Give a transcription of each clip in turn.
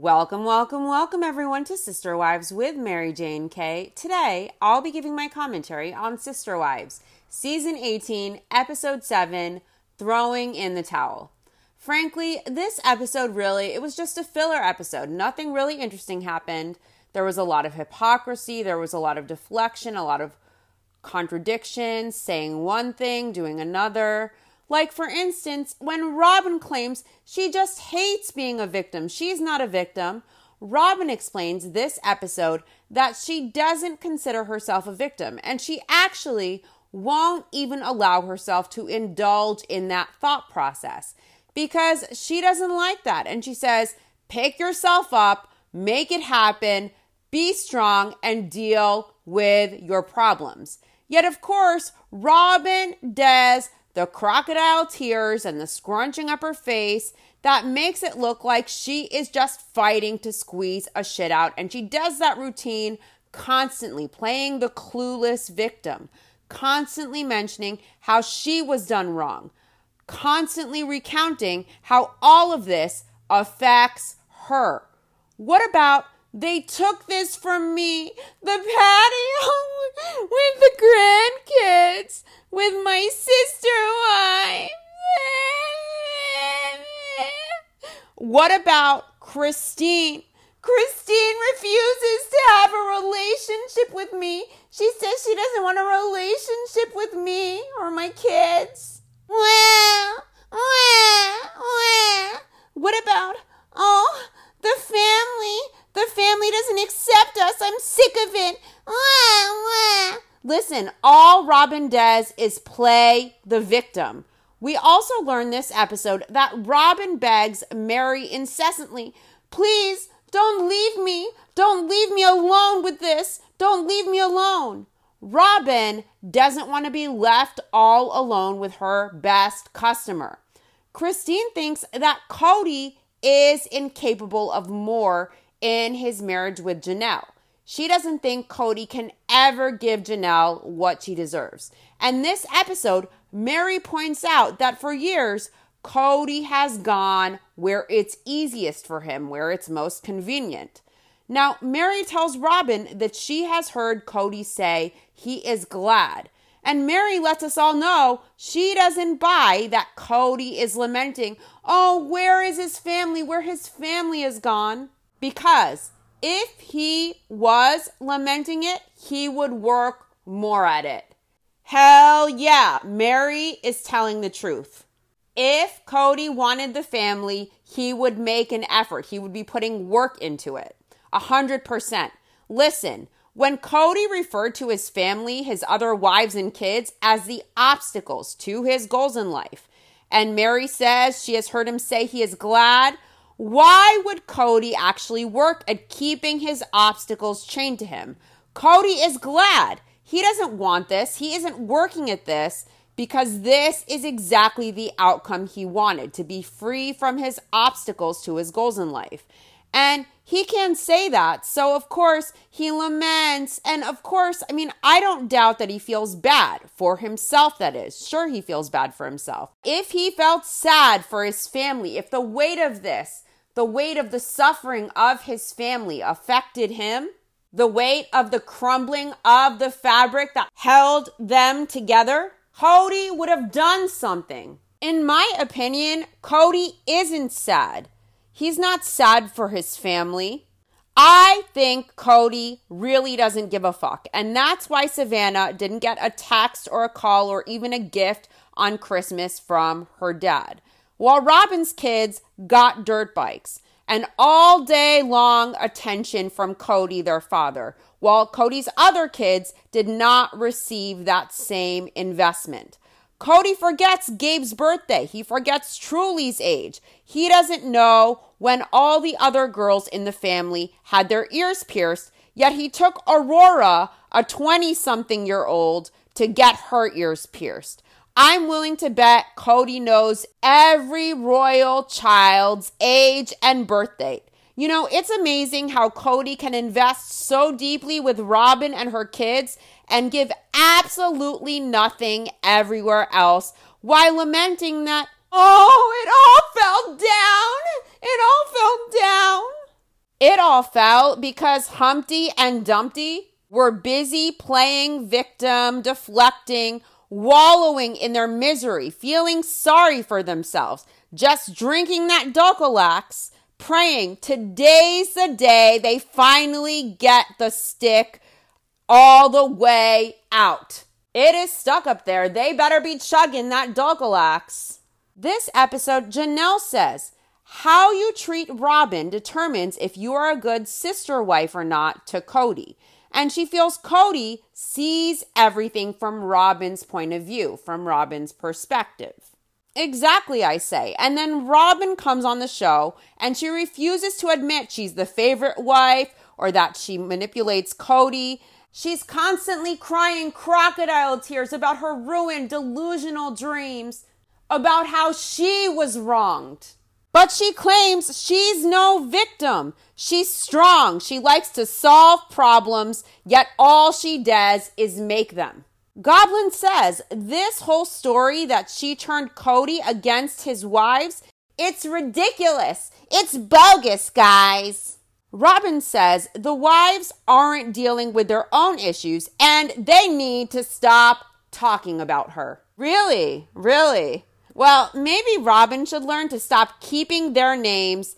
Welcome, welcome, welcome everyone to Sister Wives with Mary Jane Kay. Today, I'll be giving my commentary on Sister Wives, Season 18, Episode 7, Throwing in the Towel. Frankly, this episode really, it was just a filler episode. Nothing really interesting happened. There was a lot of hypocrisy, there was a lot of deflection, a lot of contradictions, saying one thing, doing another. Like, for instance, when Robin claims she just hates being a victim, she's not a victim. Robin explains this episode that she doesn't consider herself a victim and she actually won't even allow herself to indulge in that thought process because she doesn't like that. And she says, pick yourself up, make it happen, be strong, and deal with your problems. Yet, of course, Robin, Des, the crocodile tears and the scrunching up her face that makes it look like she is just fighting to squeeze a shit out. And she does that routine constantly, playing the clueless victim, constantly mentioning how she was done wrong, constantly recounting how all of this affects her. What about they took this from me, the patio with the grandkids, with my sister wife. What about Christine? Christine refuses to have a relationship with me. She says she doesn't want a relationship with me or my kids. Well, well, well. What about, oh, the family? The family doesn't accept us. I'm sick of it. Listen, all Robin does is play the victim. We also learn this episode that Robin begs Mary incessantly, please don't leave me. Don't leave me alone with this. Don't leave me alone. Robin doesn't want to be left all alone with her best customer. Christine thinks that Cody is incapable of more in his marriage with Janelle. She doesn't think Cody can ever give Janelle what she deserves. And this episode, Mary points out that for years, Cody has gone where it's easiest for him, where it's most convenient. Now, Mary tells Robin that she has heard Cody say he is glad. And Mary lets us all know she doesn't buy that Cody is lamenting, oh, where is his family? Where his family is gone? Because if he was lamenting it, he would work more at it. Hell yeah, Mary is telling the truth. If Cody wanted the family, he would make an effort. He would be putting work into it. A hundred percent. Listen, when Cody referred to his family, his other wives and kids, as the obstacles to his goals in life, and Mary says she has heard him say he is glad why would Cody actually work at keeping his obstacles chained to him? Cody is glad. He doesn't want this. He isn't working at this because this is exactly the outcome he wanted to be free from his obstacles to his goals in life. And he can say that. So, of course, he laments. And of course, I mean, I don't doubt that he feels bad for himself, that is. Sure, he feels bad for himself. If he felt sad for his family, if the weight of this, the weight of the suffering of his family affected him, the weight of the crumbling of the fabric that held them together, Cody would have done something. In my opinion, Cody isn't sad. He's not sad for his family. I think Cody really doesn't give a fuck. And that's why Savanah didn't get a text or a call or even a gift on Christmas from her dad while Robin's kids got dirt bikes and all day long attention from Cody, their father, while Cody's other kids did not receive that same investment. Cody forgets Gabe's birthday. He forgets Truely's age. He doesn't know when all the other girls in the family had their ears pierced, yet he took Aurora, a 20 something year old, to get her ears pierced. I'm willing to bet Cody knows every royal child's age and birth date. You know, it's amazing how Cody can invest so deeply with Robin and her kids and give absolutely nothing everywhere else while lamenting that, oh, it all fell down. It all fell down. It all fell because Humpty and Dumpty were busy playing victim, deflecting, wallowing in their misery, feeling sorry for themselves, just drinking that Dulcolax, praying today's the day they finally get the stick all the way out. It is stuck up there. They better be chugging that Dulcolax. This episode, Janelle says, how you treat Robin determines if you are a good sister wife or not to Cody. And she feels Cody sees everything from Robin's point of view, from Robin's perspective. Exactly, I say. And then Robin comes on the show and she refuses to admit she's the favorite wife or that she manipulates Cody. She's constantly crying crocodile tears about her ruined, delusional dreams, about how she was wronged. But she claims she's no victim. She's strong. She likes to solve problems, yet all she does is make them. Goblin says this whole story that she turned Cody against his wives, it's ridiculous. It's bogus, guys. Robin says the wives aren't dealing with their own issues and they need to stop talking about her. Really? Really? Well, maybe Robin should learn to stop keeping their names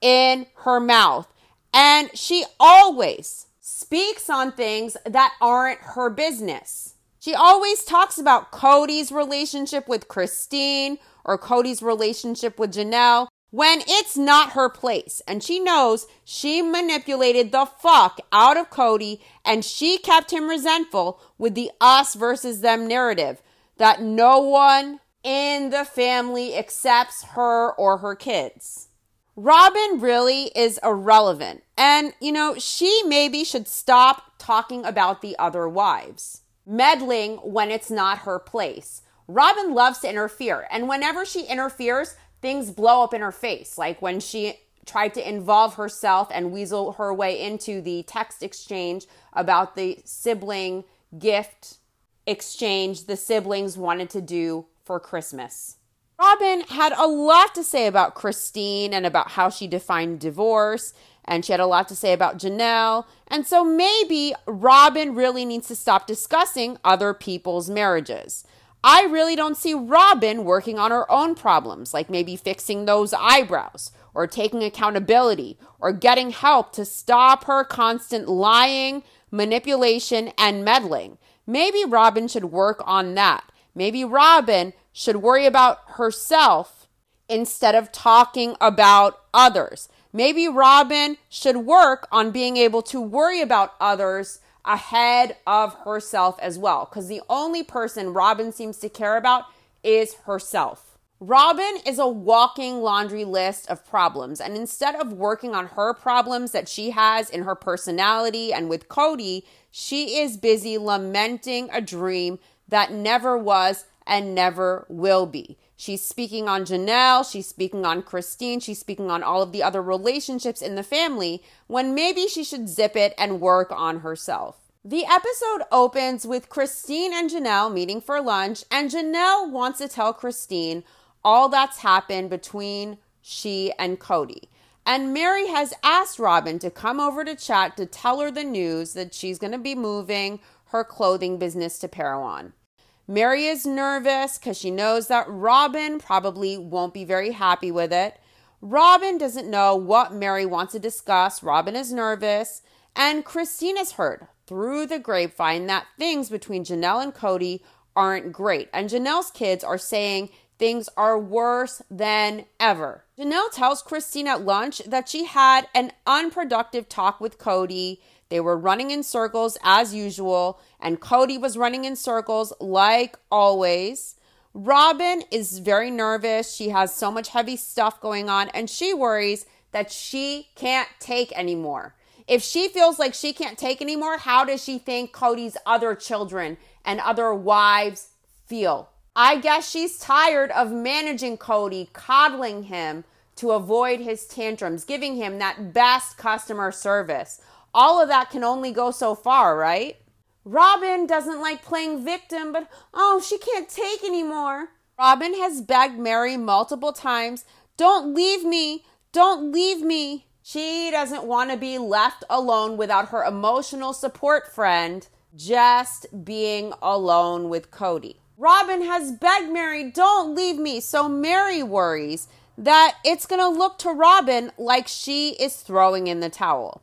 in her mouth. And she always speaks on things that aren't her business. She always talks about Cody's relationship with Christine or Cody's relationship with Janelle when it's not her place. And she knows she manipulated the fuck out of Cody and she kept him resentful with the us versus them narrative that no one in the family accepts her or her kids. Robin really is irrelevant. And, you know, she maybe should stop talking about the other wives, meddling when it's not her place. Robin loves to interfere. And whenever she interferes, things blow up in her face. Like when she tried to involve herself and weasel her way into the text exchange about the sibling gift exchange the siblings wanted to do for Christmas. Robin had a lot to say about Christine and about how she defined divorce, and she had a lot to say about Janelle. And so maybe Robin really needs to stop discussing other people's marriages. I really don't see Robin working on her own problems, like maybe fixing those eyebrows, or taking accountability, or getting help to stop her constant lying, manipulation, and meddling. Maybe Robin should work on that. Maybe Robin should worry about herself instead of talking about others. Maybe Robin should work on being able to worry about others ahead of herself as well. Because the only person Robin seems to care about is herself. Robin is a walking laundry list of problems. And instead of working on her problems that she has in her personality and with Cody, she is busy lamenting a dream that never was and never will be. She's speaking on Janelle, she's speaking on Christine, she's speaking on all of the other relationships in the family when maybe she should zip it and work on herself. The episode opens with Christine and Janelle meeting for lunch, and Janelle wants to tell Christine all that's happened between she and Cody. And Mary has asked Robin to come over to chat to tell her the news that she's going to be moving her clothing business to Parowan. Mary is nervous because she knows that Robin probably won't be very happy with it. Robin doesn't know what Mary wants to discuss. Robin is nervous. And Christine has heard through the grapevine that things between Janelle and Cody aren't great. And Janelle's kids are saying things are worse than ever. Janelle tells Christine at lunch that she had an unproductive talk with Cody they were running in circles as usual, and Cody was running in circles like always. Robin is very nervous. She has so much heavy stuff going on, and she worries that she can't take anymore. If she feels like she can't take anymore, how does she think Cody's other children and other wives feel? I guess she's tired of managing Cody, coddling him to avoid his tantrums, giving him that best customer service all of that can only go so far, right? Robin doesn't like playing victim, but oh, she can't take anymore. Robin has begged Mary multiple times, Don't leave me! Don't leave me! She doesn't want to be left alone without her emotional support friend, just being alone with Cody. Robin has begged Mary, don't leave me. So Mary worries that it's going to look to Robin like she is throwing in the towel.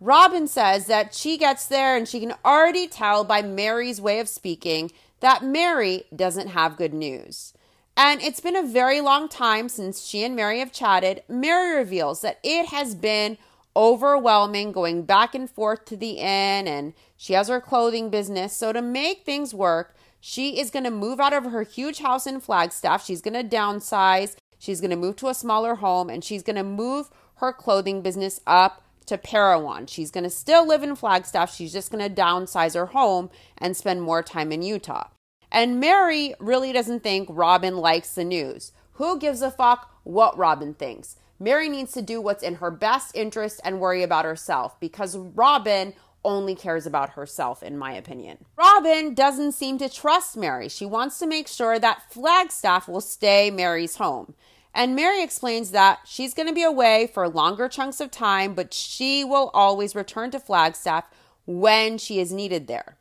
Robin says that she gets there and she can already tell by Mary's way of speaking that Mary doesn't have good news. And it's been a very long time since she and Mary have chatted. Mary reveals that it has been overwhelming going back and forth to the inn, and she has her clothing business. So, to make things work, she is going to move out of her huge house in Flagstaff. She's going to downsize. She's going to move to a smaller home, and she's going to move her clothing business up to Parowan. She's going to still live in Flagstaff. She's just going to downsize her home and spend more time in Utah. And Mary really doesn't think Robin likes the news. Who gives a fuck what Robin thinks? Mary needs to do what's in her best interest and worry about herself because Robin only cares about herself, in my opinion. Robin doesn't seem to trust Mary. She wants to make sure that Flagstaff will stay Mary's home. And Mary explains that she's going to be away for longer chunks of time, but she will always return to Flagstaff when she is needed there.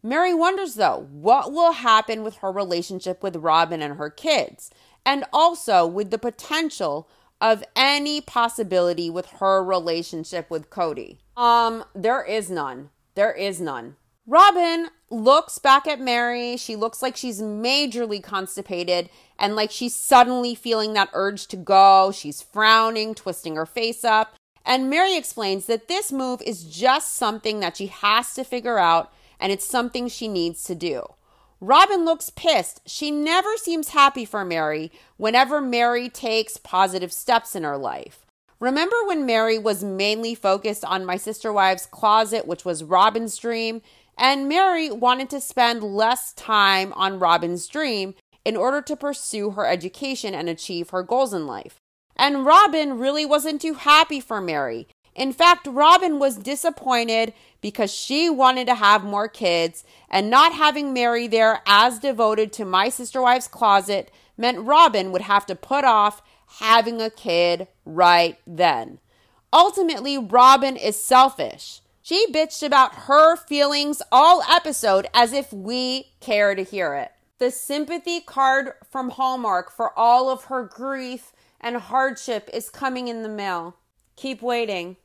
Mary wonders, though, what will happen with her relationship with Robin and her kids, and also with the potential of any possibility with her relationship with Cody. Um, there is none. There is none. Robin looks back at Mary. She looks like she's majorly constipated and like she's suddenly feeling that urge to go. She's frowning, twisting her face up. And Mary explains that this move is just something that she has to figure out and it's something she needs to do. Robin looks pissed. She never seems happy for Mary whenever Mary takes positive steps in her life. Remember when Mary was mainly focused on My Sister Wives Closet, which was Robin's dream, and Mary wanted to spend less time on Robin's dream in order to pursue her education and achieve her goals in life. And Robin really wasn't too happy for Mary. In fact, Robin was disappointed because she wanted to have more kids, and not having Mary there as devoted to My Sister Wives Closet meant Robin would have to put off having a kid right then. Ultimately, Robin is selfish. She bitched about her feelings all episode as if we care to hear it. The sympathy card from Hallmark for all of her grief and hardship is coming in the mail. Keep waiting.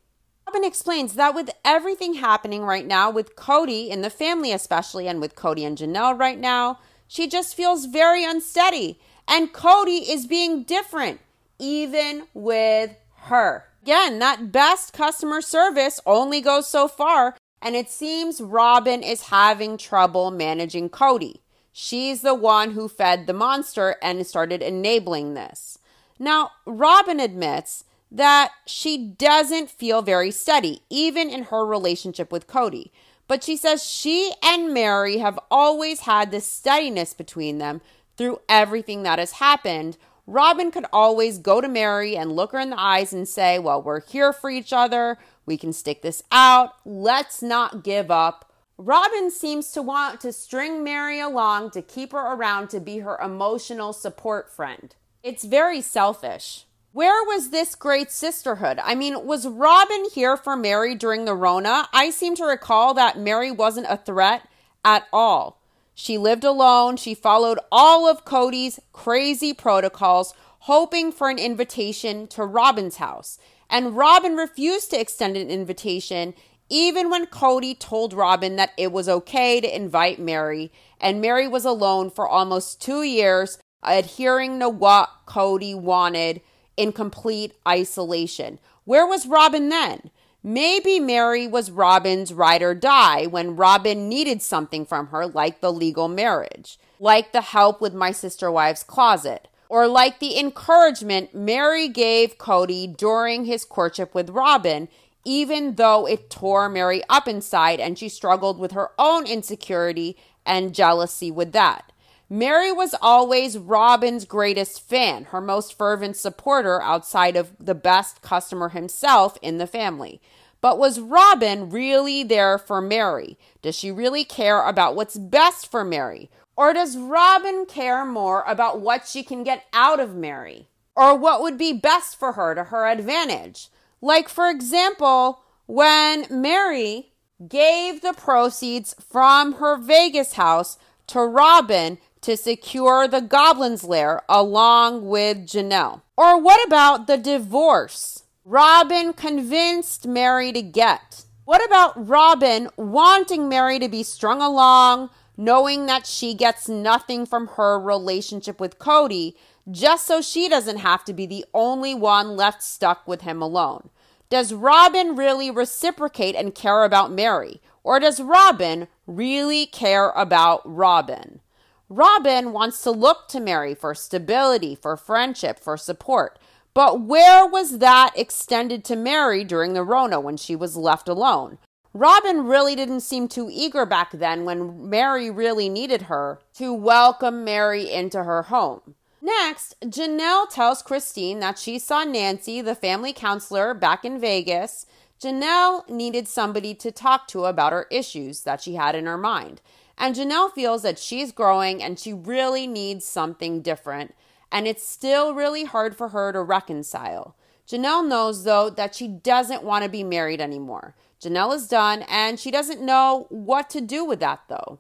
Robin explains that with everything happening right now, with Cody in the family especially, and with Cody and Janelle right now, she just feels very unsteady. And Cody is being different, even with her. Again, that best customer service only goes so far, and it seems Robin is having trouble managing Cody. She's the one who fed the monster and started enabling this. Now, Robin admits that she doesn't feel very steady, even in her relationship with Cody. But she says she and Mary have always had this steadiness between them through everything that has happened. Robin could always go to Mary and look her in the eyes and say, Well, we're here for each other. We can stick this out. Let's not give up. Robin seems to want to string Mary along to keep her around to be her emotional support friend. It's very selfish. Where was this great sisterhood? I mean, was Robin here for Mary during the Rona? I seem to recall that Mary wasn't a threat at all. She lived alone. She followed all of Cody's crazy protocols, hoping for an invitation to Robin's house. And Robin refused to extend an invitation, even when Cody told Robin that it was okay to invite Mary. And Mary was alone for almost two years, adhering to what Cody wanted in complete isolation. Where was Robin then? Maybe Mary was Robin's ride or die when Robin needed something from her, like the legal marriage, like the help with my Sister Wives Closet, or like the encouragement Mary gave Cody during his courtship with Robin, even though it tore Mary up inside and she struggled with her own insecurity and jealousy with that. Mary was always Robin's greatest fan, her most fervent supporter outside of the best customer himself in the family. But was Robin really there for Mary? Does she really care about what's best for Mary? Or does Robin care more about what she can get out of Mary? Or what would be best for her to her advantage? Like, for example, when Mary gave the proceeds from her Vegas house to Robin to secure the Goblin's Lair along with Janelle? Or what about the divorce Robin convinced Mary to get? What about Robin wanting Mary to be strung along, knowing that she gets nothing from her relationship with Cody, just so she doesn't have to be the only one left stuck with him alone? Does Robin really reciprocate and care about Mary? Or does Robin really care about Robin? Robin wants to look to Mary for stability, for friendship, for support. But where was that extended to Mary during the Rona when she was left alone? Robin really didn't seem too eager back then when Mary really needed her to welcome Mary into her home. Next, Janelle tells Christine that she saw Nancy, the family counselor, back in Vegas. Janelle needed somebody to talk to about her issues that she had in her mind. And Janelle feels that she's growing and she really needs something different. And it's still really hard for her to reconcile. Janelle knows, though, that she doesn't want to be married anymore. Janelle is done and she doesn't know what to do with that, though.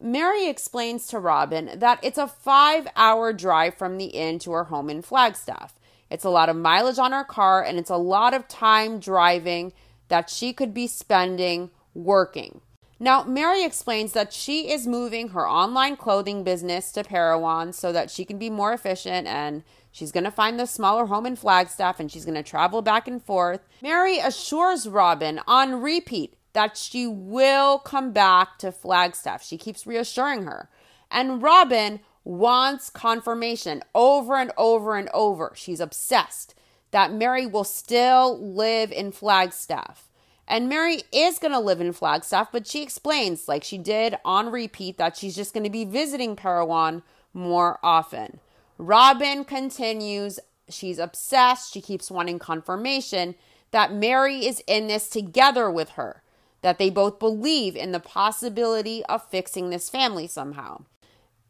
Mary explains to Robin that it's a five hour drive from the inn to her home in Flagstaff. It's a lot of mileage on her car and it's a lot of time driving that she could be spending working. Now, Mary explains that she is moving her online clothing business to Parowan so that she can be more efficient and she's going to find the smaller home in Flagstaff and she's going to travel back and forth. Mary assures Robin on repeat that she will come back to Flagstaff. She keeps reassuring her. And Robin wants confirmation over and over and over. She's obsessed that Mary will still live in Flagstaff. And Mary is going to live in Flagstaff, but she explains, like she did on repeat, that she's just going to be visiting Parowan more often. Robin continues, she's obsessed. She keeps wanting confirmation that Mary is in this together with her, that they both believe in the possibility of fixing this family somehow.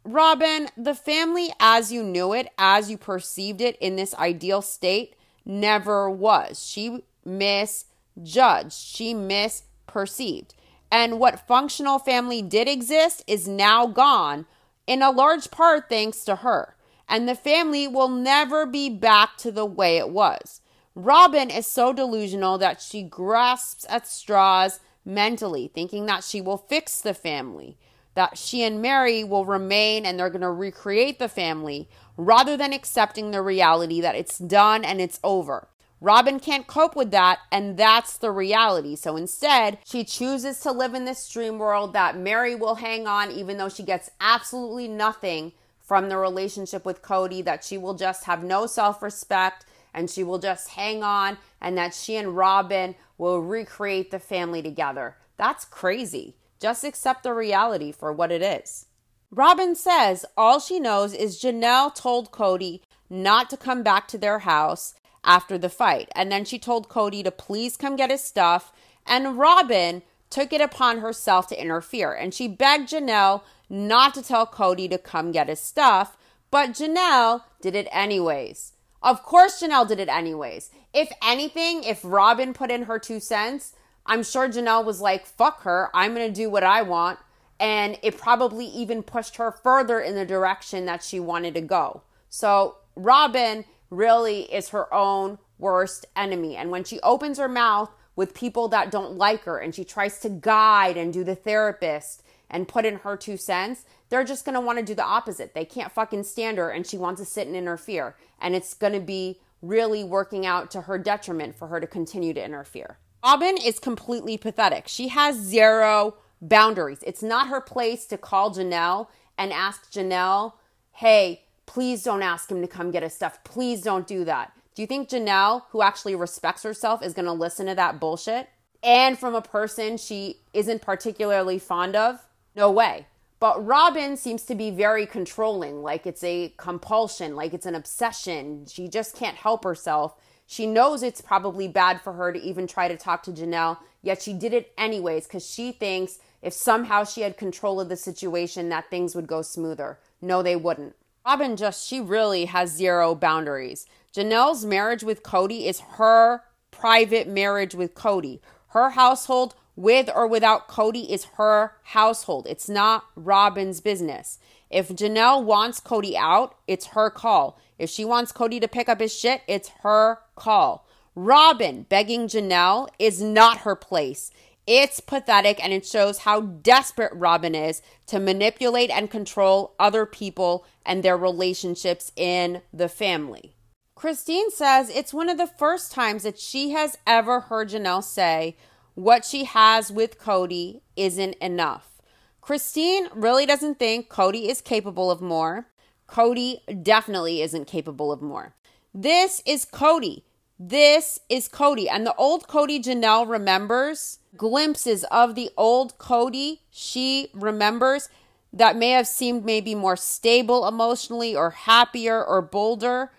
Robin, the family as you knew it, as you perceived it in this ideal state, never was. She miss judged, she misperceived. And what functional family did exist is now gone, in a large part thanks to her. And the family will never be back to the way it was. Robin is so delusional that she grasps at straws mentally, thinking that she will fix the family, that she and Mary will remain and they're going to recreate the family, rather than accepting the reality that it's done and it's over. Robin can't cope with that, and that's the reality. So instead, she chooses to live in this dream world that Mary will hang on, even though she gets absolutely nothing from the relationship with Cody, that she will just have no self respect and she will just hang on, and that she and Robin will recreate the family together. That's crazy. Just accept the reality for what it is. Robin says all she knows is Janelle told Cody not to come back to their house after the fight. And then she told Cody to please come get his stuff. And Robin took it upon herself to interfere. And she begged Janelle not to tell Cody to come get his stuff. But Janelle did it anyways. Of course, Janelle did it anyways. If anything, if Robin put in her two cents, I'm sure Janelle was like, fuck her, I'm gonna do what I want. And it probably even pushed her further in the direction that she wanted to go. So, Robin really is her own worst enemy. And when she opens her mouth with people that don't like her and she tries to guide and do the therapist and put in her two cents, they're just going to want to do the opposite. They can't fucking stand her and she wants to sit and interfere. And it's going to be really working out to her detriment for her to continue to interfere. Robyn is completely pathetic. She has zero boundaries. It's not her place to call Janelle and ask Janelle, hey, please don't ask him to come get his stuff. Please don't do that. Do you think Janelle, who actually respects herself, is going to listen to that bullshit? And from a person she isn't particularly fond of? No way. But Robin seems to be very controlling, like it's a compulsion, like it's an obsession. She just can't help herself. She knows it's probably bad for her to even try to talk to Janelle, yet she did it anyways because she thinks if somehow she had control of the situation, that things would go smoother. No, they wouldn't. Robyn just, she really has zero boundaries. Janelle's marriage with Cody is her private marriage with Cody. Her household, with or without Cody, is her household. It's not Robin's business. If Janelle wants Cody out, it's her call. If she wants Cody to pick up his shit, it's her call. Robin begging Janelle is not her place. It's pathetic and it shows how desperate Robin is to manipulate and control other people and their relationships in the family. Christine says it's one of the first times that she has ever heard Janelle say what she has with Cody isn't enough. Christine really doesn't think Cody is capable of more. Cody definitely isn't capable of more. This is Cody. This is Cody. And the old Cody Janelle remembers glimpses of the old Cody she remembers that may have seemed maybe more stable emotionally or happier or bolder.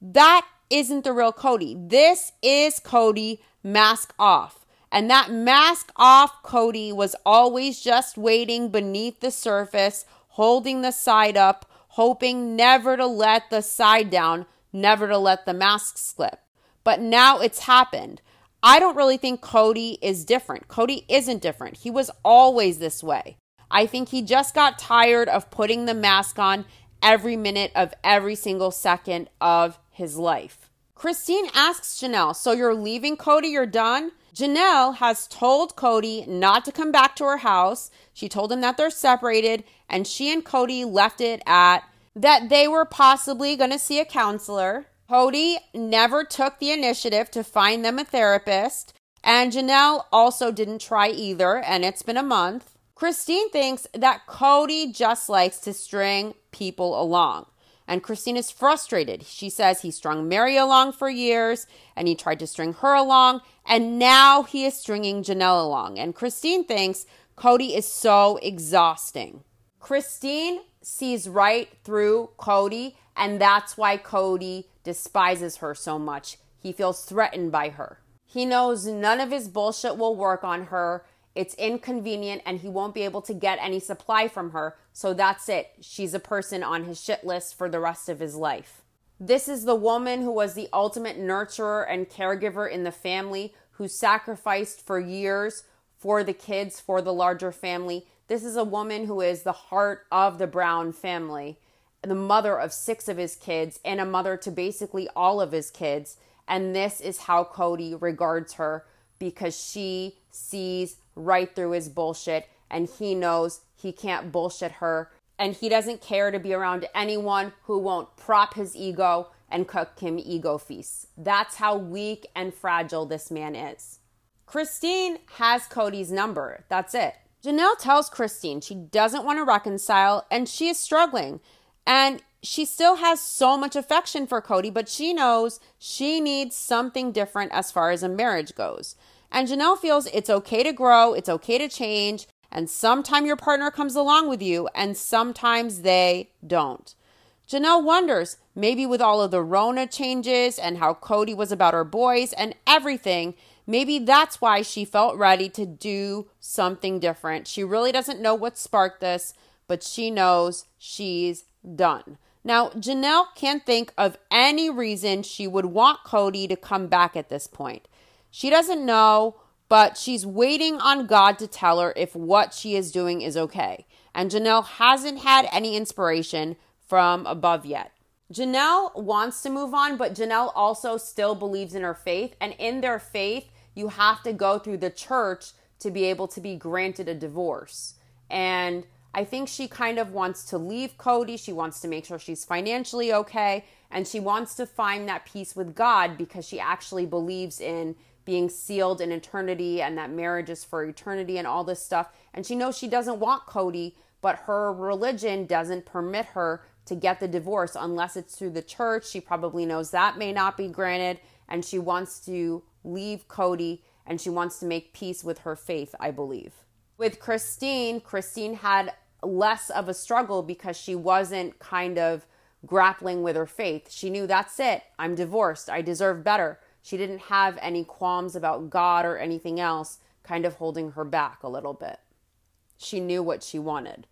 That isn't the real Cody. This is Cody mask off. And that mask off Cody was always just waiting beneath the surface, holding the side up, hoping never to let the side down, never to let the mask slip. But now it's happened. I don't really think Cody is different. Cody isn't different. He was always this way. I think he just got tired of putting the mask on every minute of every single second of his life. Christine asks Janelle, So you're leaving Cody? You're done? Janelle has told Cody not to come back to her house. She told him that they're separated, and she and Cody left it at that they were possibly going to see a counselor. Kody never took the initiative to find them a therapist, and Janelle also didn't try either, and it's been a month. Christine thinks that Cody just likes to string people along. And Christine is frustrated. She says he strung Mary along for years and he tried to string her along, and now he is stringing Janelle along. And Christine thinks Cody is so exhausting. Christine sees right through Cody, and that's why Kody despises her so much. He feels threatened by her. He knows none of his bullshit will work on her, it's inconvenient and he won't be able to get any supply from her. So that's it. She's a person on his shit list for the rest of his life. This is the woman who was the ultimate nurturer and caregiver in the family, who sacrificed for years for the kids, for the larger family. This is a woman who is the heart of the Brown family, the mother of six of his kids, and a mother to basically all of his kids. And this is how Cody regards her because she sees right through his bullshit and he knows he can't bullshit her and he doesn't care to be around anyone who won't prop his ego and cook him ego feasts. That's how weak and fragile this man is. Christine has Cody's number. That's it. Janelle tells Christine she doesn't want to reconcile and she is struggling. And she still has so much affection for Cody, but she knows she needs something different as far as a marriage goes. And Janelle feels it's okay to grow, it's okay to change, and sometimes your partner comes along with you, and sometimes they don't. Janelle wonders, maybe with all of the Rona changes and how Cody was about her boys and everything, maybe that's why she felt ready to do something different. She really doesn't know what sparked this, but she knows she's done. Now, Janelle can't think of any reason she would want Cody to come back at this point. She doesn't know, but she's waiting on God to tell her if what she is doing is okay. And Janelle hasn't had any inspiration from above yet. Janelle wants to move on, but Janelle also still believes in her faith. And in their faith, you have to go through the church to be able to be granted a divorce. And I think she kind of wants to leave Cody. She wants to make sure she's financially okay. And she wants to find that peace with God because she actually believes in being sealed in eternity and that marriage is for eternity and all this stuff. And she knows she doesn't want Cody, but her religion doesn't permit her to get the divorce unless it's through the church. She probably knows that may not be granted. And she wants to leave Cody and she wants to make peace with her faith, I believe. With Christine, Christine had less of a struggle because she wasn't kind of grappling with her faith. She knew that's it. I'm divorced. I deserve better. She didn't have any qualms about God or anything else kind of holding her back a little bit. She knew what she wanted.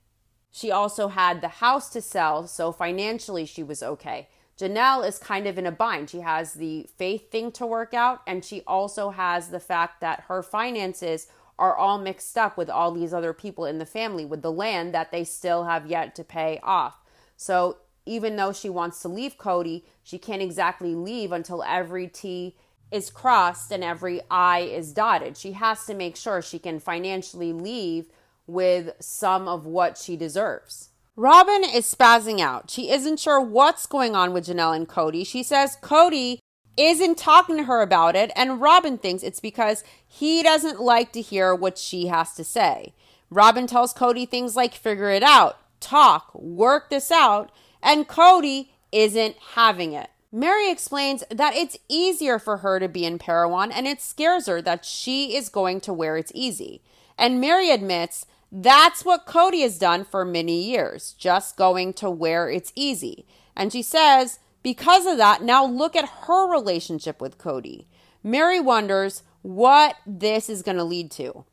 She also had the house to sell, so financially she was okay. Janelle is kind of in a bind. She has the faith thing to work out, and she also has the fact that her finances are all mixed up with all these other people in the family with the land that they still have yet to pay off. So even though she wants to leave Cody, she can't exactly leave until every T is crossed and every I is dotted. She has to make sure she can financially leave with some of what she deserves. Robin is spazzing out. She isn't sure what's going on with Janelle and Cody. She says Cody isn't talking to her about it, and Robin thinks it's because he doesn't like to hear what she has to say. Robin tells Cody things like figure it out, talk, work this out, and Cody isn't having it. Mary explains that it's easier for her to be in Parowan and it scares her that she is going to where it's easy. And Mary admits that's what Cody has done for many years, just going to where it's easy. And she says because of that, now look at her relationship with Cody. Mary wonders what this is going to lead to.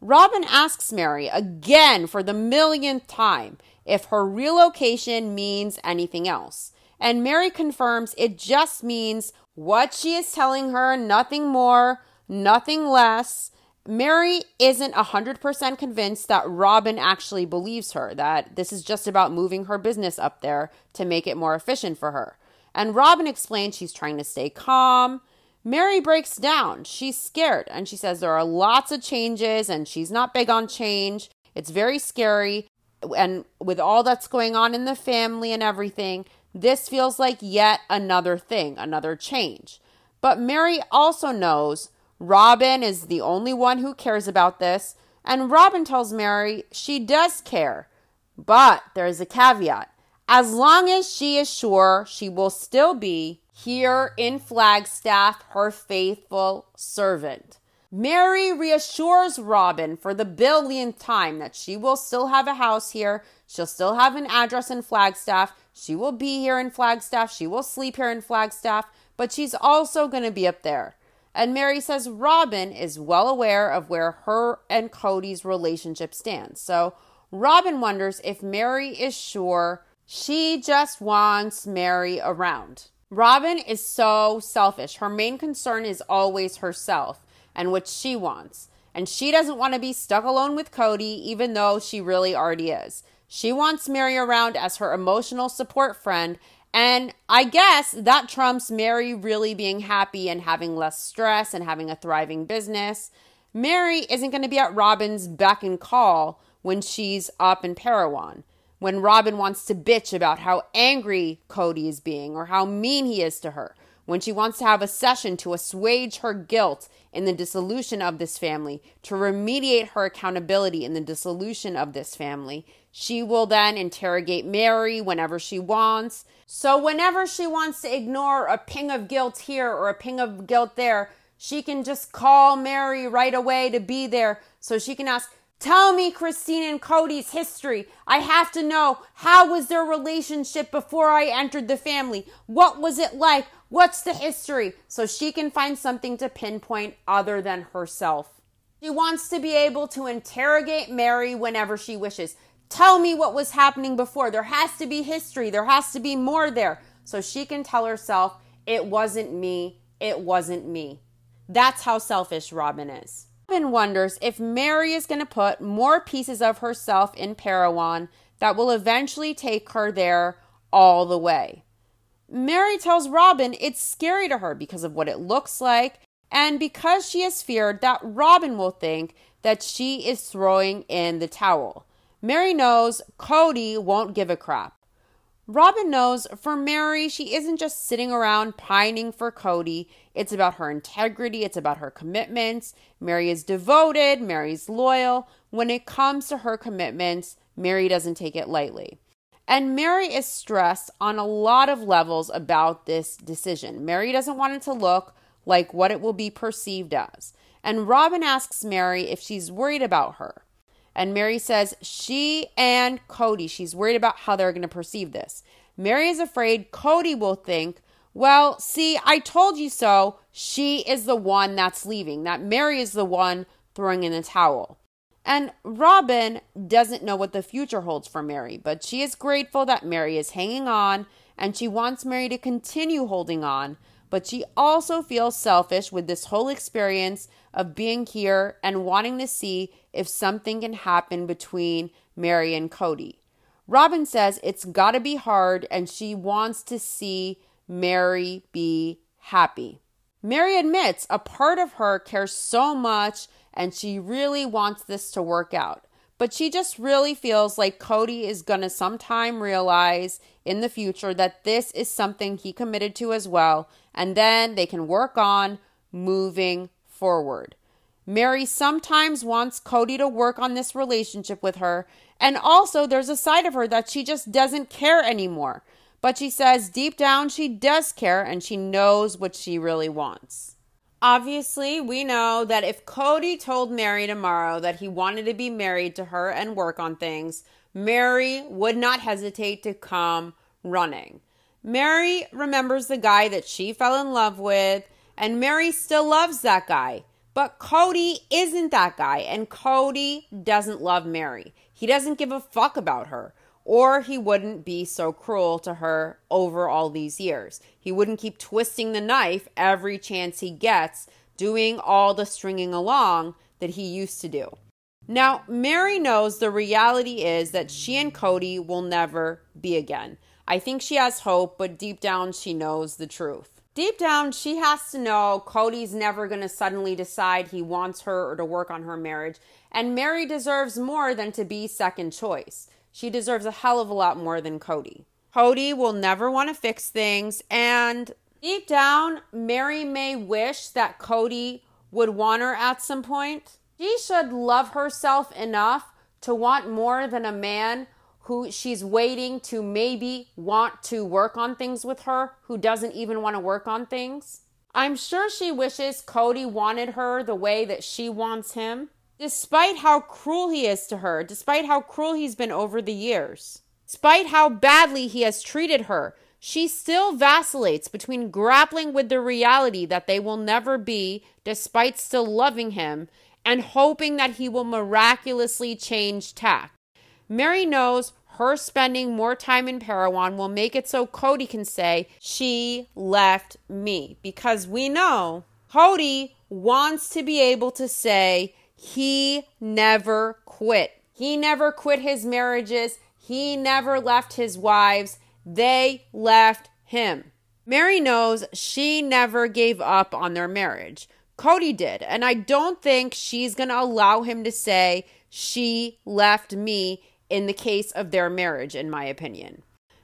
Robin asks Mary again for the millionth time if her relocation means anything else. And Mary confirms it just means what she is telling her, nothing more, nothing less. Mary isn't 100% convinced that Robin actually believes her, that this is just about moving her business up there to make it more efficient for her. And Robin explains she's trying to stay calm. Mary breaks down. She's scared and she says there are lots of changes and she's not big on change. It's very scary. And with all that's going on in the family and everything, this feels like yet another thing, another change. But Mary also knows Robin is the only one who cares about this. And Robin tells Mary she does care. But there's a caveat as long as she is sure she will still be here in Flagstaff, her faithful servant. Mary reassures Robin for the billionth time that she will still have a house here. She'll still have an address in Flagstaff. She will be here in Flagstaff. She will sleep here in Flagstaff, but she's also going to be up there. And Mary says Robin is well aware of where her and Cody's relationship stands. So Robin wonders if Mary is sure she just wants Mary around. Robin is so selfish. Her main concern is always herself and what she wants. And she doesn't want to be stuck alone with Cody, even though she really already is. She wants Mary around as her emotional support friend. And I guess that trumps Mary really being happy and having less stress and having a thriving business. Mary isn't going to be at Robin's beck and call when she's up in Parowan when Robin wants to bitch about how angry Cody is being or how mean he is to her, when she wants to have a session to assuage her guilt in the dissolution of this family, to remediate her accountability in the dissolution of this family, she will then interrogate Mary whenever she wants. So, whenever she wants to ignore a ping of guilt here or a ping of guilt there, she can just call Mary right away to be there so she can ask, Tell me Christine and Cody's history. I have to know how was their relationship before I entered the family? What was it like? What's the history? So she can find something to pinpoint other than herself. She wants to be able to interrogate Mary whenever she wishes. Tell me what was happening before. There has to be history. There has to be more there. So she can tell herself, it wasn't me. It wasn't me. That's how selfish Robin is. Robin wonders if Mary is going to put more pieces of herself in Parowan that will eventually take her there all the way. Mary tells Robin it's scary to her because of what it looks like and because she has feared that Robin will think that she is throwing in the towel. Mary knows Cody won't give a crap. Robin knows for Mary, she isn't just sitting around pining for Cody. It's about her integrity, it's about her commitments. Mary is devoted, Mary's loyal. When it comes to her commitments, Mary doesn't take it lightly. And Mary is stressed on a lot of levels about this decision. Mary doesn't want it to look like what it will be perceived as. And Robin asks Mary if she's worried about her. And Mary says she and Cody, she's worried about how they're going to perceive this. Mary is afraid Cody will think, well, see, I told you so. She is the one that's leaving, that Mary is the one throwing in the towel. And Robin doesn't know what the future holds for Mary, but she is grateful that Mary is hanging on and she wants Mary to continue holding on. But she also feels selfish with this whole experience of being here and wanting to see if something can happen between Mary and Cody. Robin says it's got to be hard and she wants to see Mary be happy. Mary admits a part of her cares so much and she really wants this to work out. But she just really feels like Cody is going to sometime realize in the future that this is something he committed to as well, and then they can work on moving forward. Mary sometimes wants Cody to work on this relationship with her, and also there's a side of her that she just doesn't care anymore. But she says deep down she does care and she knows what she really wants. Obviously, we know that if Cody told Mary tomorrow that he wanted to be married to her and work on things, Mary would not hesitate to come running. Mary remembers the guy that she fell in love with, and Mary still loves that guy. But Cody isn't that guy, and Cody doesn't love Mary. He doesn't give a fuck about her, or he wouldn't be so cruel to her over all these years. He wouldn't keep twisting the knife every chance he gets, doing all the stringing along that he used to do. Now, Mary knows the reality is that she and Cody will never be again. I think she has hope, but deep down, she knows the truth. Deep down, she has to know Cody's never going to suddenly decide he wants her or to work on her marriage. And Mary deserves more than to be second choice. She deserves a hell of a lot more than Cody. Cody will never want to fix things. And deep down, Mary may wish that Cody would want her at some point. She should love herself enough to want more than a man who she's waiting to maybe want to work on things with her, who doesn't even want to work on things. I'm sure she wishes Cody wanted her the way that she wants him, despite how cruel he is to her, despite how cruel he's been over the years, despite how badly he has treated her. She still vacillates between grappling with the reality that they will never be, despite still loving him, and hoping that he will miraculously change tack. Mary knows her spending more time in Parowan will make it so Cody can say, She left me. Because we know Cody wants to be able to say, He never quit. He never quit his marriages. He never left his wives. They left him. Mary knows she never gave up on their marriage. Cody did. And I don't think she's going to allow him to say, She left me in the case of their marriage, in my opinion.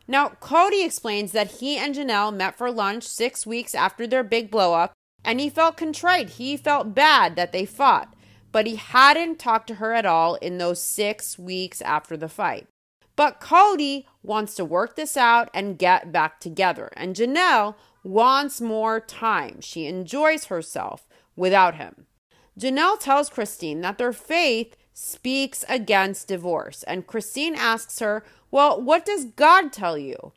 Now, Cody explains that he and Janelle met for lunch six weeks after their big blowup, and he felt contrite. He felt bad that they fought, but he hadn't talked to her at all in those six weeks after the fight. But Cody wants to work this out and get back together, and Janelle wants more time. She enjoys herself without him. Janelle tells Christine that their faith speaks against divorce. And Christine asks her, Well, what does God tell you?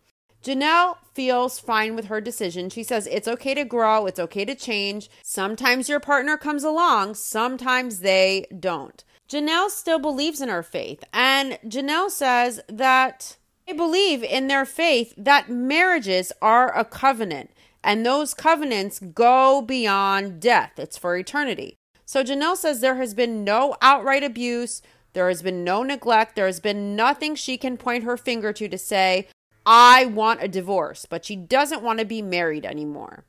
Janelle feels fine with her decision. She says it's okay to grow, it's okay to change. Sometimes your partner comes along, sometimes they don't. Janelle still believes in her faith, and Janelle says that they believe in their faith that marriages are a covenant, and those covenants go beyond death. It's for eternity. So Janelle says there has been no outright abuse, there has been no neglect, there has been nothing she can point her finger to to say, I want a divorce, but she doesn't want to be married anymore.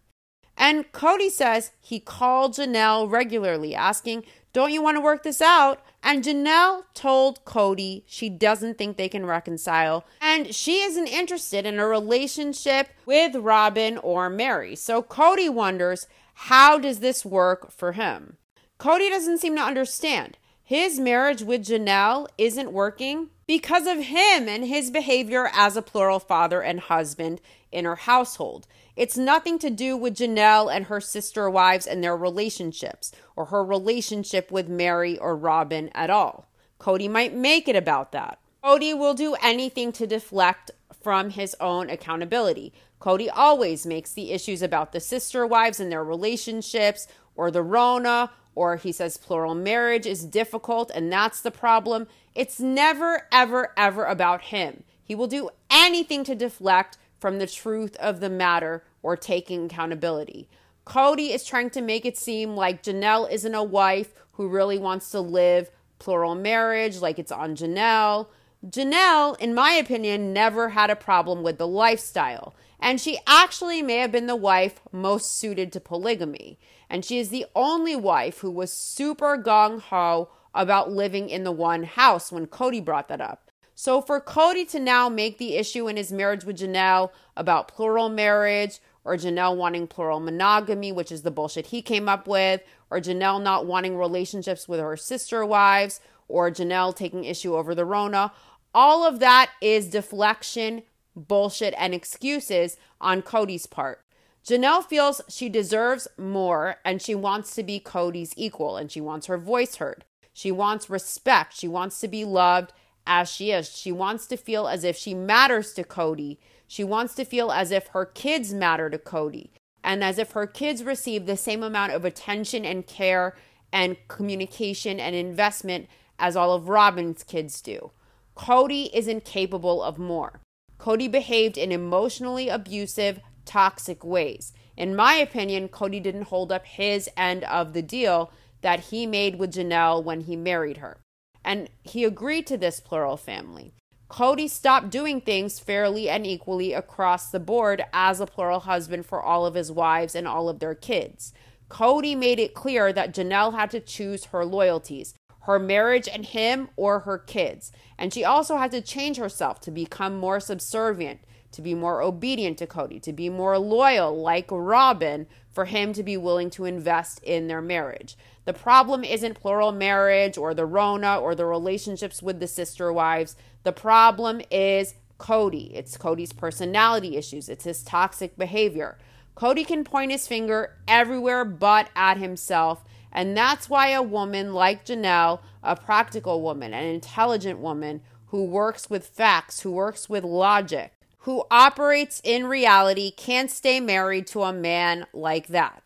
And Cody says he called Janelle regularly asking, Don't you want to work this out? And Janelle told Cody she doesn't think they can reconcile and she isn't interested in a relationship with Robin or Mary. So Cody wonders, How does this work for him? Cody doesn't seem to understand. His marriage with Janelle isn't working because of him and his behavior as a plural father and husband in her household. It's nothing to do with Janelle and her sister wives and their relationships, or her relationship with Mary or Robin at all. Cody might make it about that. Cody will do anything to deflect from his own accountability. Cody always makes the issues about the sister wives and their relationships, or the Rona, or he says plural marriage is difficult and that's the problem. It's never, ever, ever about him. He will do anything to deflect from the truth of the matter or taking accountability. Cody is trying to make it seem like Janelle isn't a wife who really wants to live plural marriage, like it's on Janelle. Janelle, in my opinion, never had a problem with the lifestyle, and she actually may have been the wife most suited to polygamy. And she is the only wife who was super gung ho about living in the one house when Cody brought that up. So for Cody to now make the issue in his marriage with Janelle about plural marriage, or Janelle wanting plural monogamy, which is the bullshit he came up with, or Janelle not wanting relationships with her sister wives, or Janelle taking issue over the Rona, all of that is deflection, bullshit, and excuses on Cody's part. Janelle feels she deserves more and she wants to be Cody's equal and she wants her voice heard. She wants respect. She wants to be loved as she is. She wants to feel as if she matters to Cody. She wants to feel as if her kids matter to Cody and as if her kids receive the same amount of attention and care and communication and investment as all of Robin's kids do. Cody isn't capable of more. Cody behaved in emotionally abusive, toxic ways. In my opinion, Cody didn't hold up his end of the deal that he made with Janelle when he married her and he agreed to this plural family. Cody stopped doing things fairly and equally across the board as a plural husband for all of his wives and all of their kids. Cody made it clear that Janelle had to choose her loyalties her marriage and him or her kids. And she also had to change herself to become more subservient, to be more obedient to Cody, to be more loyal, like Robin, for him to be willing to invest in their marriage. The problem isn't plural marriage or the Rona or the relationships with the sister wives. The problem is Cody. It's Cody's personality issues, it's his toxic behavior. Cody can point his finger everywhere but at himself. And that's why a woman like Janelle, a practical woman, an intelligent woman who works with facts, who works with logic, who operates in reality, can't stay married to a man like that.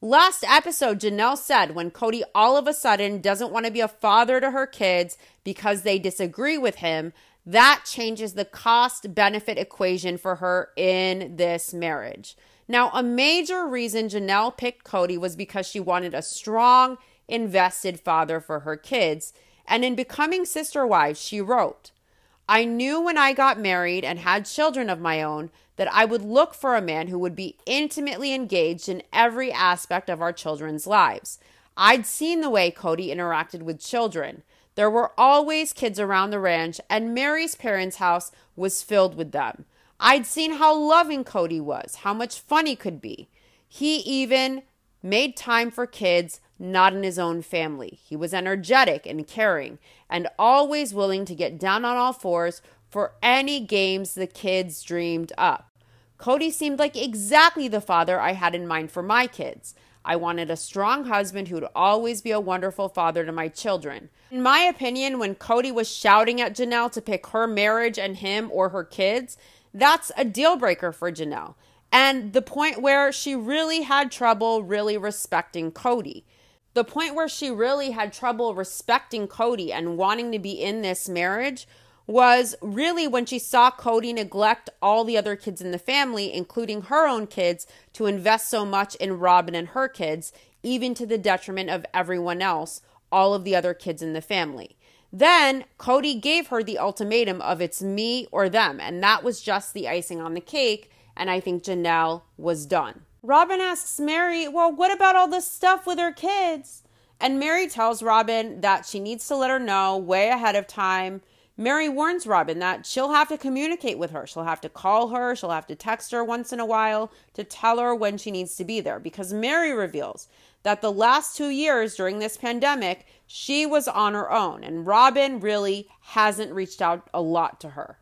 Last episode, Janelle said when Cody all of a sudden doesn't want to be a father to her kids because they disagree with him, that changes the cost benefit equation for her in this marriage. Now, a major reason Janelle picked Cody was because she wanted a strong, invested father for her kids. And in becoming sister wives, she wrote, I knew when I got married and had children of my own that I would look for a man who would be intimately engaged in every aspect of our children's lives. I'd seen the way Cody interacted with children. There were always kids around the ranch, and Mary's parents' house was filled with them. I'd seen how loving Cody was, how much fun he could be. He even made time for kids not in his own family. He was energetic and caring, and always willing to get down on all fours for any games the kids dreamed up. Cody seemed like exactly the father I had in mind for my kids. I wanted a strong husband who'd always be a wonderful father to my children. In my opinion, when Cody was shouting at Janelle to pick her marriage and him or her kids, that's a deal breaker for Janelle. And the point where she really had trouble really respecting Cody. The point where she really had trouble respecting Cody and wanting to be in this marriage was really when she saw Cody neglect all the other kids in the family, including her own kids, to invest so much in Robin and her kids, even to the detriment of everyone else, all of the other kids in the family. Then Cody gave her the ultimatum of it's me or them, and that was just the icing on the cake. And I think Janelle was done. Robin asks Mary, Well, what about all this stuff with her kids? And Mary tells Robin that she needs to let her know way ahead of time. Mary warns Robin that she'll have to communicate with her. She'll have to call her, she'll have to text her once in a while to tell her when she needs to be there because Mary reveals that the last two years during this pandemic, she was on her own and Robin really hasn't reached out a lot to her.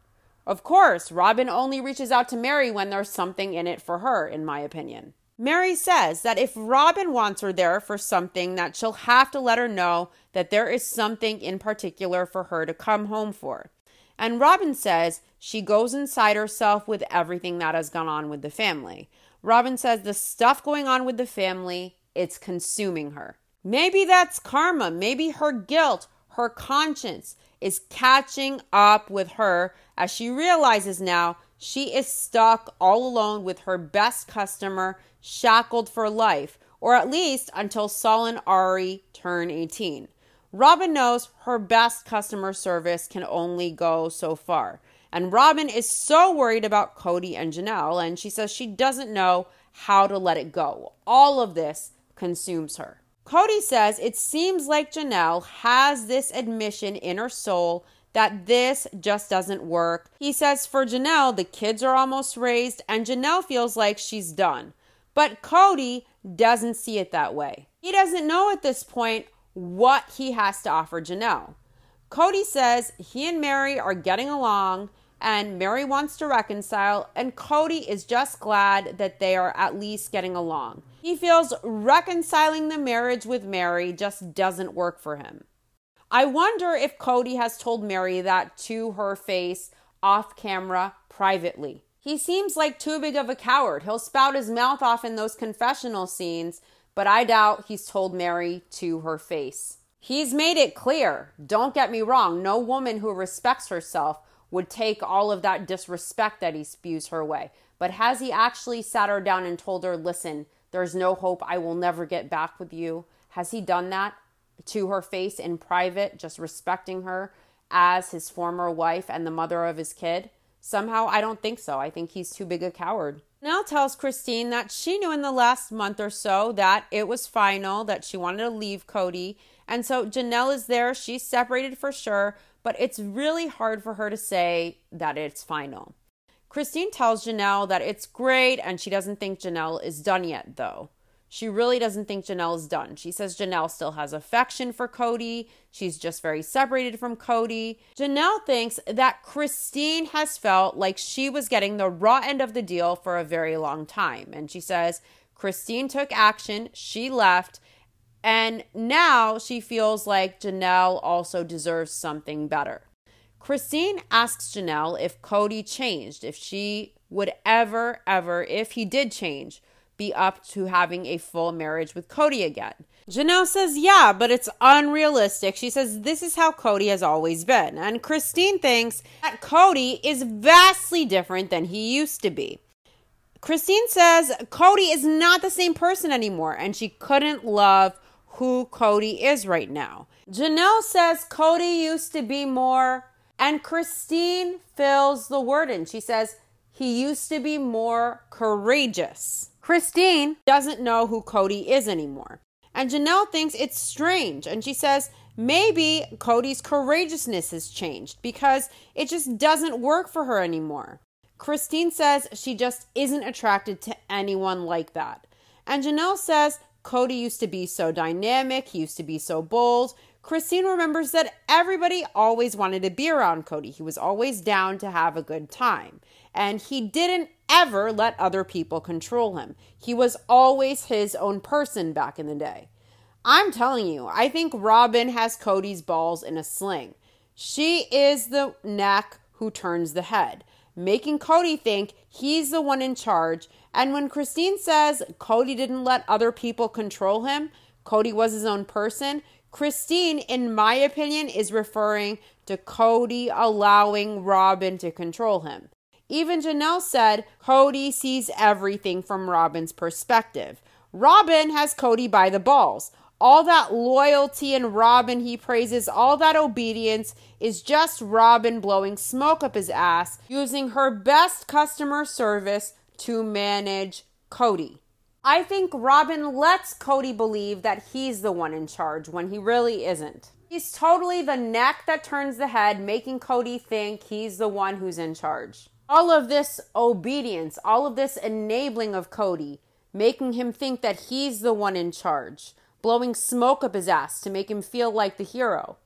Of course, Robin only reaches out to Mary when there's something in it for her, in my opinion. Mary says that if Robin wants her there for something, that she'll have to let her know that there is something in particular for her to come home for. And Robin says she goes inside herself with everything that has gone on with the family. Robin says the stuff going on with the family, it's consuming her. Maybe that's karma. Maybe her guilt, her conscience is catching up with her as she realizes now she is stuck all alone with her best customer shackled for life, or at least until Sol and Ari turn 18. Robin knows her best customer service can only go so far. And Robin is so worried about Cody and Janelle, and she says she doesn't know how to let it go. All of this consumes her. Cody says it seems like Janelle has this admission in her soul that this just doesn't work. He says for Janelle, the kids are almost raised, and Janelle feels like she's done. But Cody doesn't see it that way. He doesn't know at this point what he has to offer Janelle. Cody says he and Mary are getting along and Mary wants to reconcile, and Cody is just glad that they are at least getting along. He feels reconciling the marriage with Mary just doesn't work for him. I wonder if Cody has told Mary that to her face off camera privately. He seems like too big of a coward. He'll spout his mouth off in those confessional scenes, but I doubt he's told Mary to her face. He's made it clear. Don't get me wrong, no woman who respects herself would take all of that disrespect that he spews her way. But has he actually sat her down and told her, listen, there's no hope, I will never get back with you? Has he done that to her face in private, just respecting her as his former wife and the mother of his kid? Somehow, I don't think so. I think he's too big a coward. Now tells Christine that she knew in the last month or so that it was final, that she wanted to leave Cody. And so Janelle is there. She's separated for sure, but it's really hard for her to say that it's final. Christine tells Janelle that it's great and she doesn't think Janelle is done yet, though. She really doesn't think Janelle's done. She says Janelle still has affection for Cody. She's just very separated from Cody. Janelle thinks that Christine has felt like she was getting the raw end of the deal for a very long time. And she says Christine took action, she left, and now she feels like Janelle also deserves something better. Christine asks Janelle if Cody changed, if she would ever, ever, if he did change, be up to having a full marriage with Cody again. Janelle says, yeah, but it's unrealistic. She says, this is how Cody has always been. And Christine thinks that Cody is vastly different than he used to be. Christine says Cody is not the same person anymore, and she couldn't love who Cody is right now. Janelle says Cody used to be more, and Christine fills the word in. She says he used to be more courageous. Christine doesn't know who Cody is anymore. And Janelle thinks it's strange. And she says maybe Cody's courageousness has changed because it just doesn't work for her anymore. Christine says she just isn't attracted to anyone like that. And Janelle says Cody used to be so dynamic, he used to be so bold. Christine remembers that everybody always wanted to be around Cody. He was always down to have a good time. And he didn't ever let other people control him. He was always his own person back in the day. I'm telling you, I think Robin has Cody's balls in a sling. She is the neck who turns the head, making Cody think he's the one in charge. And when Christine says Cody didn't let other people control him, Cody was his own person, Christine, in my opinion, is referring to Cody allowing Robin to control him. Even Janelle said Cody sees everything from Robin's perspective. Robin has Cody by the balls. All that loyalty and Robin he praises, all that obedience is just Robin blowing smoke up his ass, using her best customer service to manage Cody. I think Robin lets Cody believe that he's the one in charge when he really isn't. He's totally the neck that turns the head, making Cody think he's the one who's in charge. All of this obedience, all of this enabling of Cody, making him think that he's the one in charge, blowing smoke up his ass to make him feel like the hero.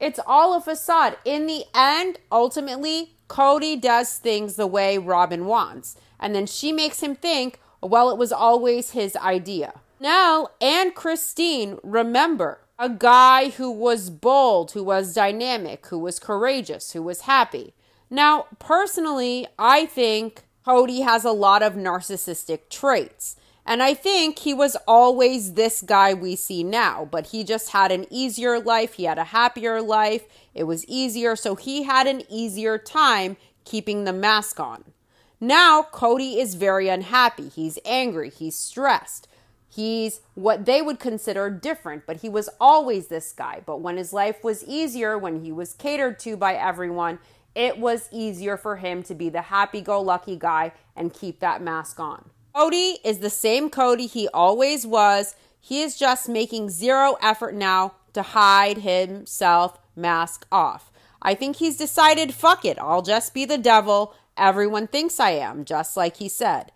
It's all a facade. In the end, ultimately, Cody does things the way Robin wants. And then she makes him think, well, it was always his idea. Now, and Christine, remember, a guy who was bold, who was dynamic, who was courageous, who was happy. Now, personally, I think Cody has a lot of narcissistic traits. And I think he was always this guy we see now, but he just had an easier life. He had a happier life. It was easier. So he had an easier time keeping the mask on. Now, Cody is very unhappy. He's angry. He's stressed. He's what they would consider different, but he was always this guy. But when his life was easier, when he was catered to by everyone, it was easier for him to be the happy go lucky guy and keep that mask on. Cody is the same Cody he always was. He is just making zero effort now to hide himself mask off. I think he's decided, fuck it, I'll just be the devil everyone thinks I am, just like he said.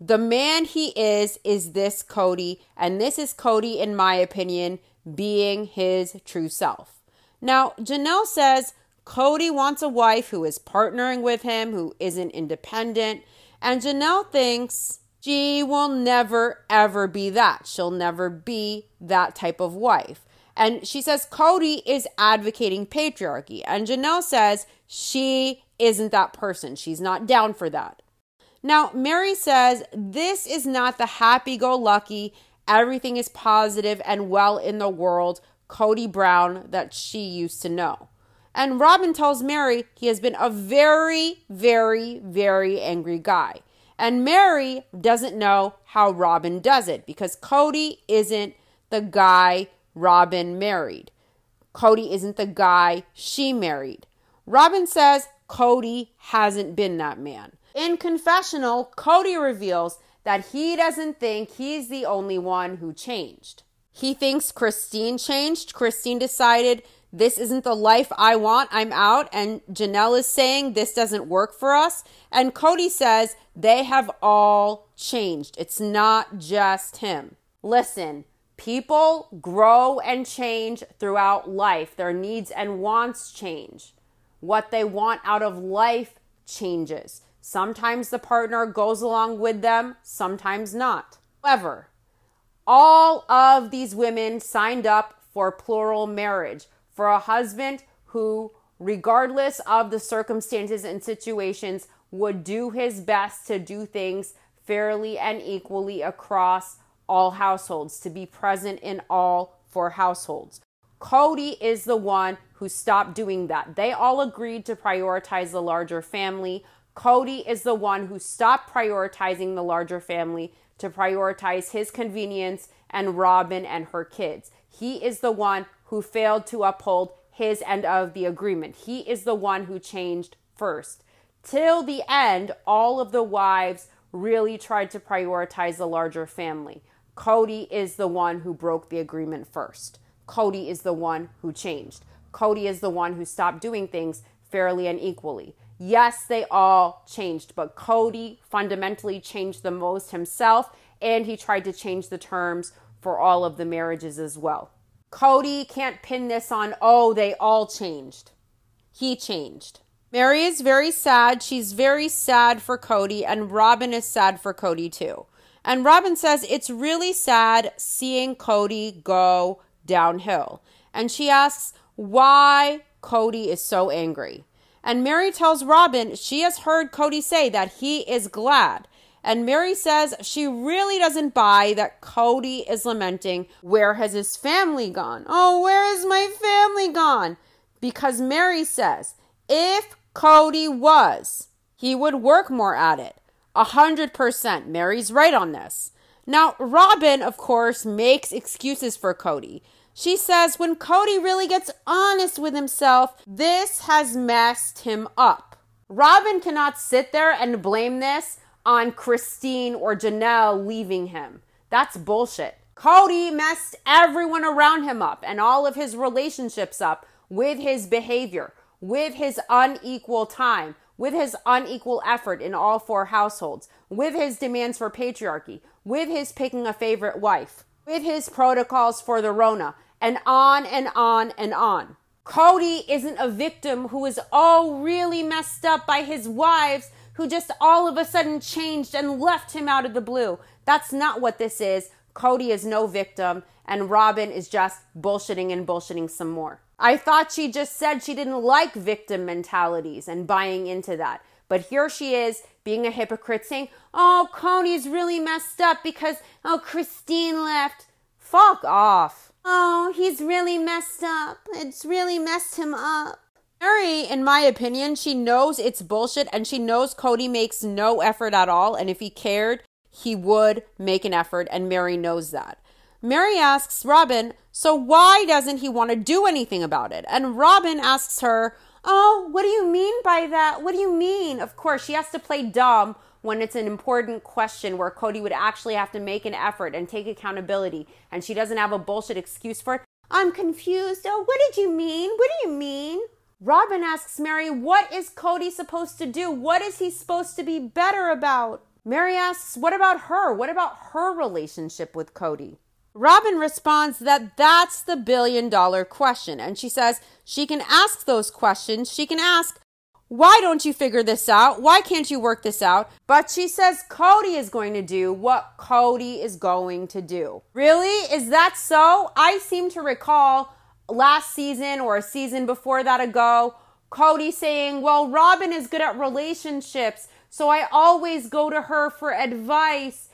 The man he is, is this Cody, and this is Cody, in my opinion, being his true self. Now, Janelle says Cody wants a wife who is partnering with him, who isn't independent, and Janelle thinks she will never, ever be that. She'll never be that type of wife. And she says Cody is advocating patriarchy. And Janelle says she isn't that person. She's not down for that. Now, Mary says this is not the happy go lucky, everything is positive and well in the world Cody Brown that she used to know. And Robin tells Mary he has been a very, very, very angry guy. And Mary doesn't know how Robin does it because Cody isn't the guy Robin married. Cody isn't the guy she married. Robin says Cody hasn't been that man. In confessional, Cody reveals that he doesn't think he's the only one who changed. He thinks Christine changed. Christine decided this isn't the life I want. I'm out. And Janelle is saying this doesn't work for us. And Cody says they have all changed. It's not just him. Listen, people grow and change throughout life. Their needs and wants change. What they want out of life changes. Sometimes the partner goes along with them, sometimes not. However, all of these women signed up for plural marriage, for a husband who, regardless of the circumstances and situations, would do his best to do things fairly and equally across all households, to be present in all four households. Cody is the one who stopped doing that. They all agreed to prioritize the larger family. Cody is the one who stopped prioritizing the larger family to prioritize his convenience and Robin and her kids. He is the one who failed to uphold his end of the agreement. He is the one who changed first. Till the end, all of the wives really tried to prioritize the larger family. Cody is the one who broke the agreement first. Cody is the one who changed. Cody is the one who stopped doing things fairly and equally. Yes, they all changed, but Cody fundamentally changed the most himself, and he tried to change the terms for all of the marriages as well. Cody can't pin this on, oh, they all changed. He changed. Mary is very sad. She's very sad for Cody, and Robin is sad for Cody too. And Robin says it's really sad seeing Cody go downhill. And she asks why Cody is so angry. And Mary tells Robin she has heard Cody say that he is glad. And Mary says she really doesn't buy that Cody is lamenting, Where has his family gone? Oh, where is my family gone? Because Mary says, If Cody was, he would work more at it. A hundred percent. Mary's right on this. Now, Robin, of course, makes excuses for Cody. She says when Cody really gets honest with himself, this has messed him up. Robin cannot sit there and blame this on Christine or Janelle leaving him. That's bullshit. Cody messed everyone around him up and all of his relationships up with his behavior, with his unequal time, with his unequal effort in all four households, with his demands for patriarchy, with his picking a favorite wife, with his protocols for the Rona, and on and on and on. Cody isn't a victim who is all really messed up by his wives who just all of a sudden changed and left him out of the blue. That's not what this is. Cody is no victim, and Robin is just bullshitting and bullshitting some more. I thought she just said she didn't like victim mentalities and buying into that. But here she is being a hypocrite saying, Oh, Cody's really messed up because, oh, Christine left. Fuck off. Oh, he's really messed up. It's really messed him up. Mary, in my opinion, she knows it's bullshit and she knows Cody makes no effort at all. And if he cared, he would make an effort. And Mary knows that. Mary asks Robin, So why doesn't he want to do anything about it? And Robin asks her, Oh, what do you mean by that? What do you mean? Of course, she has to play dumb when it's an important question where Cody would actually have to make an effort and take accountability, and she doesn't have a bullshit excuse for it. I'm confused. Oh, what did you mean? What do you mean? Robin asks Mary, What is Cody supposed to do? What is he supposed to be better about? Mary asks, What about her? What about her relationship with Cody? Robin responds that that's the billion dollar question. And she says she can ask those questions. She can ask, why don't you figure this out? Why can't you work this out? But she says Cody is going to do what Cody is going to do. Really? Is that so? I seem to recall last season or a season before that ago, Cody saying, Well, Robin is good at relationships, so I always go to her for advice.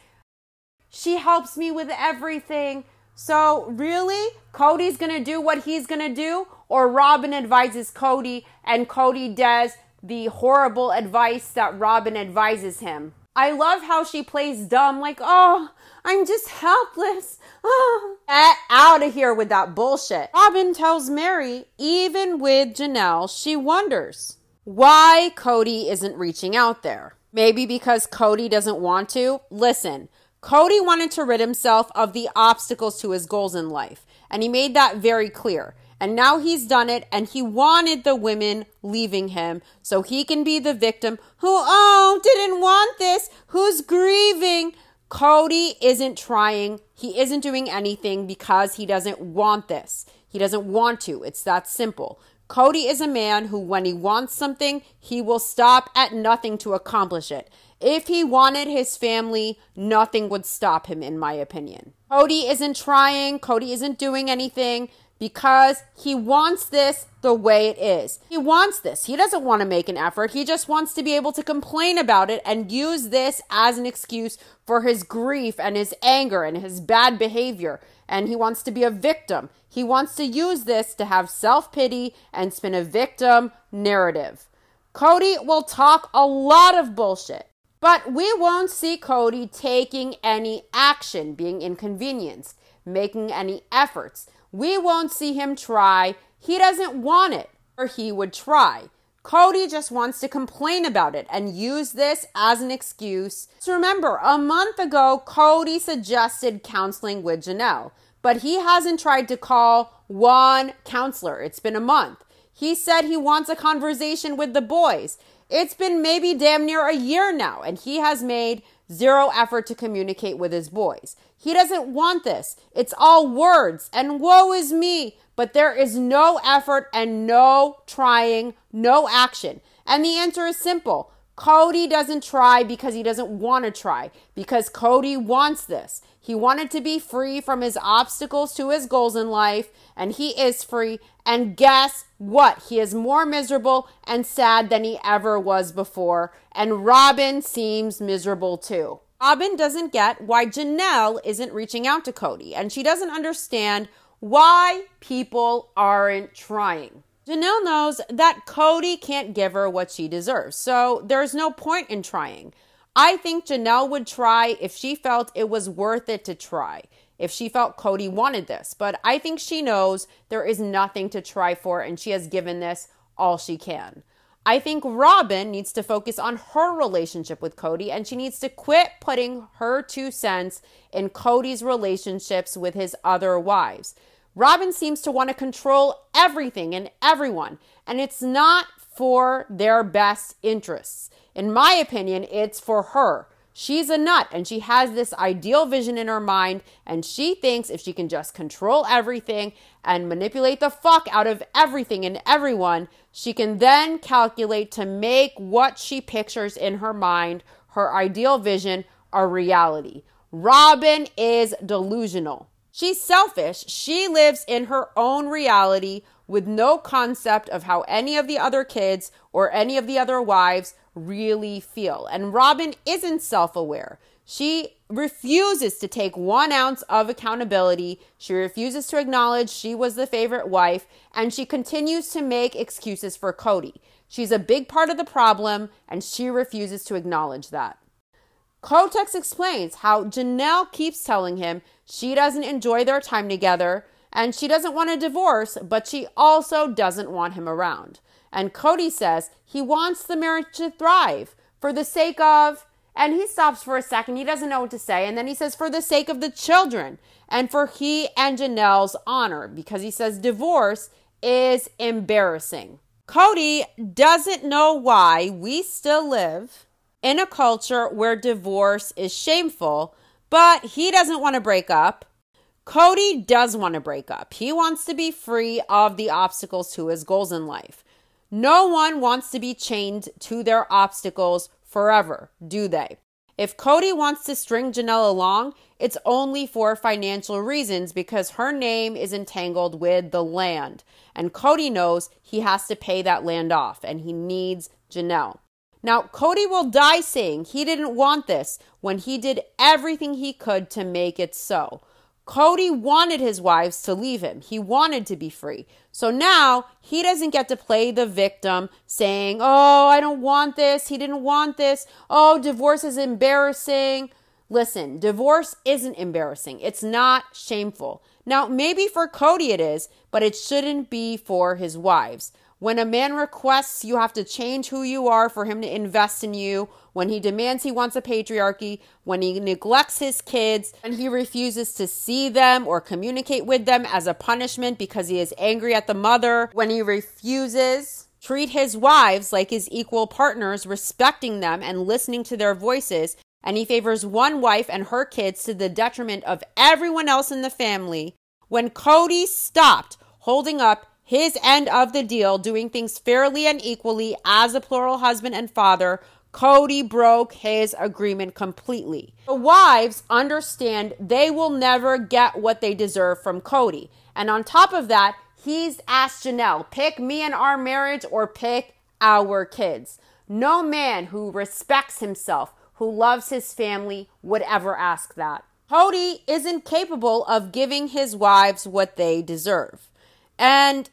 She helps me with everything. So, really? Cody's going to do what he's going to do? Or Robin advises Cody and Cody does the horrible advice that Robin advises him? I love how she plays dumb, like, oh, I'm just helpless. Get out of here with that bullshit. Robin tells Mary, even with Janelle, she wonders why Cody isn't reaching out there. Maybe because Cody doesn't want to? Listen, Cody wanted to rid himself of the obstacles to his goals in life, and he made that very clear. And now he's done it, and he wanted the women leaving him so he can be the victim who, oh, didn't want this, who's grieving. Cody isn't trying, he isn't doing anything because he doesn't want this. He doesn't want to. It's that simple. Cody is a man who, when he wants something, he will stop at nothing to accomplish it. If he wanted his family, nothing would stop him, in my opinion. Cody isn't trying, Cody isn't doing anything because he wants this the way it is. He wants this. He doesn't want to make an effort. He just wants to be able to complain about it and use this as an excuse for his grief and his anger and his bad behavior. And he wants to be a victim. He wants to use this to have self pity and spin a victim narrative. Cody will talk a lot of bullshit. But we won't see Cody taking any action, being inconvenienced, making any efforts. We won't see him try. He doesn't want it, or he would try. Cody just wants to complain about it and use this as an excuse. So remember, a month ago, Cody suggested counseling with Janelle, but he hasn't tried to call one counselor. It's been a month. He said he wants a conversation with the boys. It's been maybe damn near a year now, and he has made zero effort to communicate with his boys. He doesn't want this. It's all words, and woe is me. But there is no effort and no trying, no action. And the answer is simple Cody doesn't try because he doesn't want to try, because Cody wants this. He wanted to be free from his obstacles to his goals in life, and he is free. And guess what? He is more miserable and sad than he ever was before. And Robin seems miserable too. Robin doesn't get why Janelle isn't reaching out to Cody, and she doesn't understand why people aren't trying. Janelle knows that Cody can't give her what she deserves, so there's no point in trying. I think Janelle would try if she felt it was worth it to try, if she felt Cody wanted this. But I think she knows there is nothing to try for, and she has given this all she can. I think Robin needs to focus on her relationship with Cody and she needs to quit putting her two cents in Cody's relationships with his other wives. Robin seems to want to control everything and everyone, and it's not for their best interests. In my opinion, it's for her. She's a nut and she has this ideal vision in her mind, and she thinks if she can just control everything and manipulate the fuck out of everything and everyone, she can then calculate to make what she pictures in her mind, her ideal vision, a reality. Robin is delusional. She's selfish. She lives in her own reality with no concept of how any of the other kids or any of the other wives really feel. And Robin isn't self aware. She refuses to take one ounce of accountability. She refuses to acknowledge she was the favorite wife, and she continues to make excuses for Cody. She's a big part of the problem, and she refuses to acknowledge that. Kody explains how Janelle keeps telling him she doesn't enjoy their time together and she doesn't want a divorce, but she also doesn't want him around. And Cody says he wants the marriage to thrive for the sake of, and he stops for a second. He doesn't know what to say. And then he says, for the sake of the children and for he and Janelle's honor, because he says divorce is embarrassing. Cody doesn't know why we still live in a culture where divorce is shameful, but he doesn't want to break up. Cody does want to break up. He wants to be free of the obstacles to his goals in life. No one wants to be chained to their obstacles forever, do they? If Cody wants to string Janelle along, it's only for financial reasons because her name is entangled with the land. And Cody knows he has to pay that land off and he needs Janelle. Now, Cody will die saying he didn't want this when he did everything he could to make it so. Kody wanted his wives to leave him. He wanted to be free. So now he doesn't get to play the victim saying, Oh, I don't want this. He didn't want this. Oh, divorce is embarrassing. Listen, divorce isn't embarrassing. It's not shameful. Now, maybe for Cody it is, but it shouldn't be for his wives. When a man requests you have to change who you are for him to invest in you, when he demands he wants a patriarchy, when he neglects his kids, and he refuses to see them or communicate with them as a punishment because he is angry at the mother, when he refuses treat his wives like his equal partners, respecting them and listening to their voices, and he favors one wife and her kids to the detriment of everyone else in the family. When Cody stopped holding up his end of the deal, doing things fairly and equally as a plural husband and father, Cody broke his agreement completely. The wives understand they will never get what they deserve from Cody. And on top of that, he's asked Janelle, pick me and our marriage or pick our kids. No man who respects himself, who loves his family, would ever ask that. Cody isn't capable of giving his wives what they deserve. And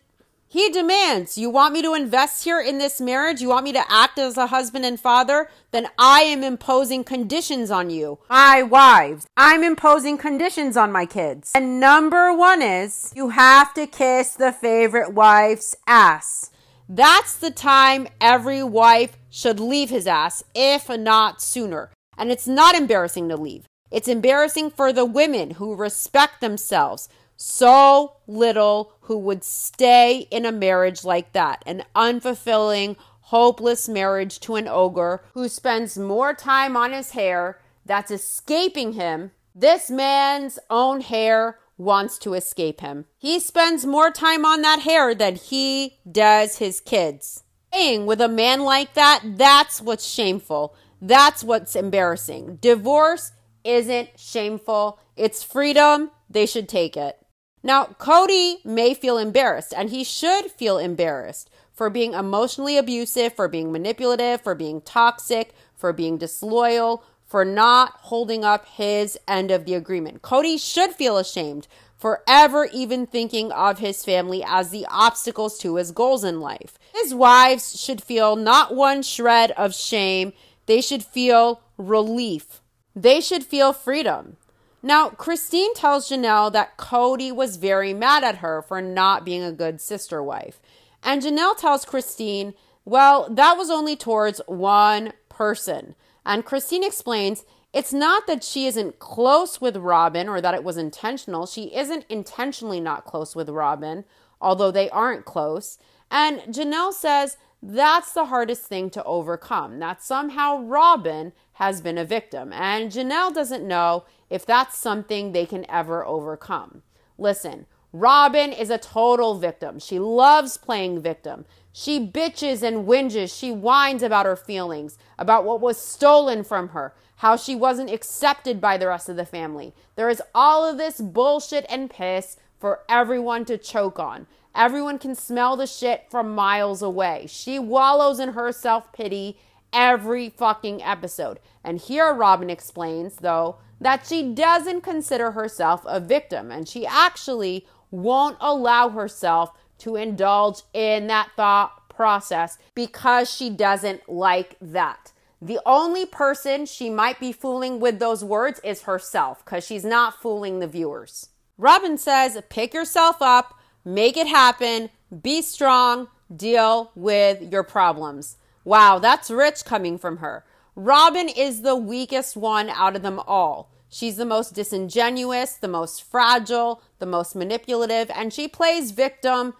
he demands, You want me to invest here in this marriage? You want me to act as a husband and father? Then I am imposing conditions on you. My wives. I'm imposing conditions on my kids. And number one is you have to kiss the favorite wife's ass. That's the time every wife should leave his ass, if not sooner. And it's not embarrassing to leave. It's embarrassing for the women who respect themselves, so little who would stay in a marriage like that, an unfulfilling, hopeless marriage to an ogre who spends more time on his hair that's escaping him. This man's own hair wants to escape him. He spends more time on that hair than he does his kids. Staying with a man like that, that's what's shameful. That's what's embarrassing. Divorce isn't shameful. It's freedom. They should take it. Now, Cody may feel embarrassed, and he should feel embarrassed for being emotionally abusive, for being manipulative, for being toxic, for being disloyal, for not holding up his end of the agreement. Cody should feel ashamed for ever even thinking of his family as the obstacles to his goals in life. His wives should feel not one shred of shame. They should feel relief. They should feel freedom. Now, Christine tells Janelle that Cody was very mad at her for not being a good sister wife. And Janelle tells Christine, well, that was only towards one person. And Christine explains it's not that she isn't close with Robin or that it was intentional. She isn't intentionally not close with Robin, although they aren't close. And Janelle says that's the hardest thing to overcome, that somehow Robin has been a victim. And Janelle doesn't know if that's something they can ever overcome. Listen, Robyn is a total victim. She loves playing victim. She bitches and whinges. She whines about her feelings, about what was stolen from her, how she wasn't accepted by the rest of the family. There is all of this bullshit and piss for everyone to choke on. Everyone can smell the shit from miles away. She wallows in her self pity every fucking episode. And here Robyn explains, though, that she doesn't consider herself a victim and she actually won't allow herself to indulge in that thought process because she doesn't like that. The only person she might be fooling with those words is herself because she's not fooling the viewers. Robyn says, pick yourself up, make it happen, be strong, deal with your problems. Wow, that's rich coming from her. Robyn is the weakest one out of them all. She's the most disingenuous, the most fragile, the most manipulative, and she plays victim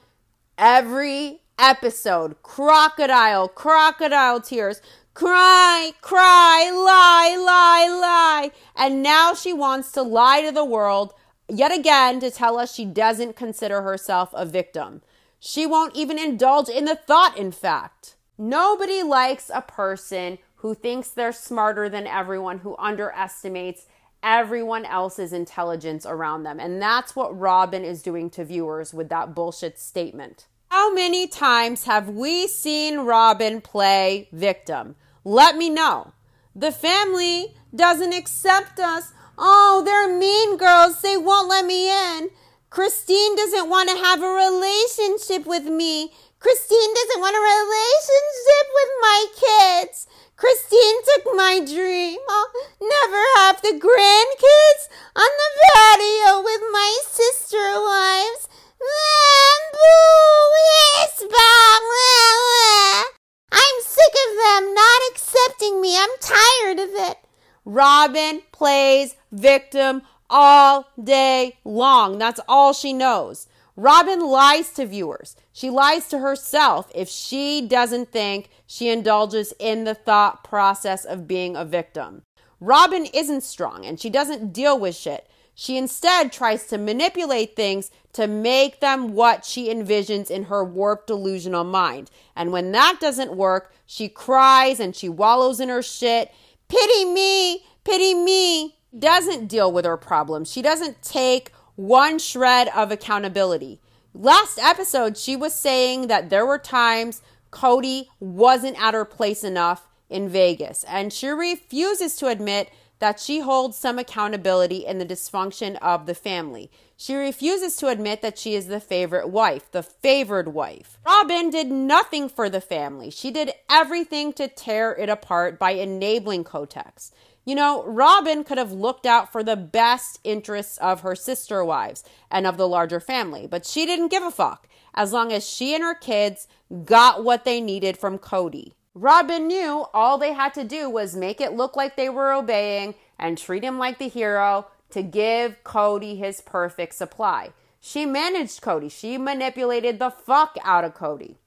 every episode. Crocodile, crocodile tears. Cry, cry, lie, lie, lie. And now she wants to lie to the world yet again to tell us she doesn't consider herself a victim. She won't even indulge in the thought, in fact. Nobody likes a person who thinks they're smarter than everyone, who underestimates everyone else's intelligence around them. And that's what Robyn is doing to viewers with that bullshit statement. How many times have we seen Robyn play victim? Let me know. The family doesn't accept us. Oh, they're mean girls. They won't let me in. Christine doesn't want to have a relationship with me. Christine doesn't want a relationship with my kids. Christine took my dream. I'll never have the grandkids on the patio with my sister wives. I'm sick of them not accepting me. I'm tired of it. Robyn plays victim all day long. That's all she knows. Robyn lies to viewers. She lies to herself if she doesn't think she indulges in the thought process of being a victim. Robyn isn't strong and she doesn't deal with shit. She instead tries to manipulate things to make them what she envisions in her warped delusional mind. And when that doesn't work, she cries and she wallows in her shit. Pity me, pity me. Doesn't deal with her problems. She doesn't take one shred of accountability. Last episode, she was saying that there were times Kody wasn't at her place enough in Vegas, and she refuses to admit that she holds some accountability in the dysfunction of the family. She refuses to admit that she is the favorite wife, the favored wife. Robyn did nothing for the family. She did everything to tear it apart by enabling Kotex. You know, Robyn could have looked out for the best interests of her sister wives and of the larger family, but she didn't give a fuck as long as she and her kids got what they needed from Kody. Robyn knew all they had to do was make it look like they were obeying and treat him like the hero to give Kody his perfect supply. She managed Kody. She manipulated the fuck out of Kody.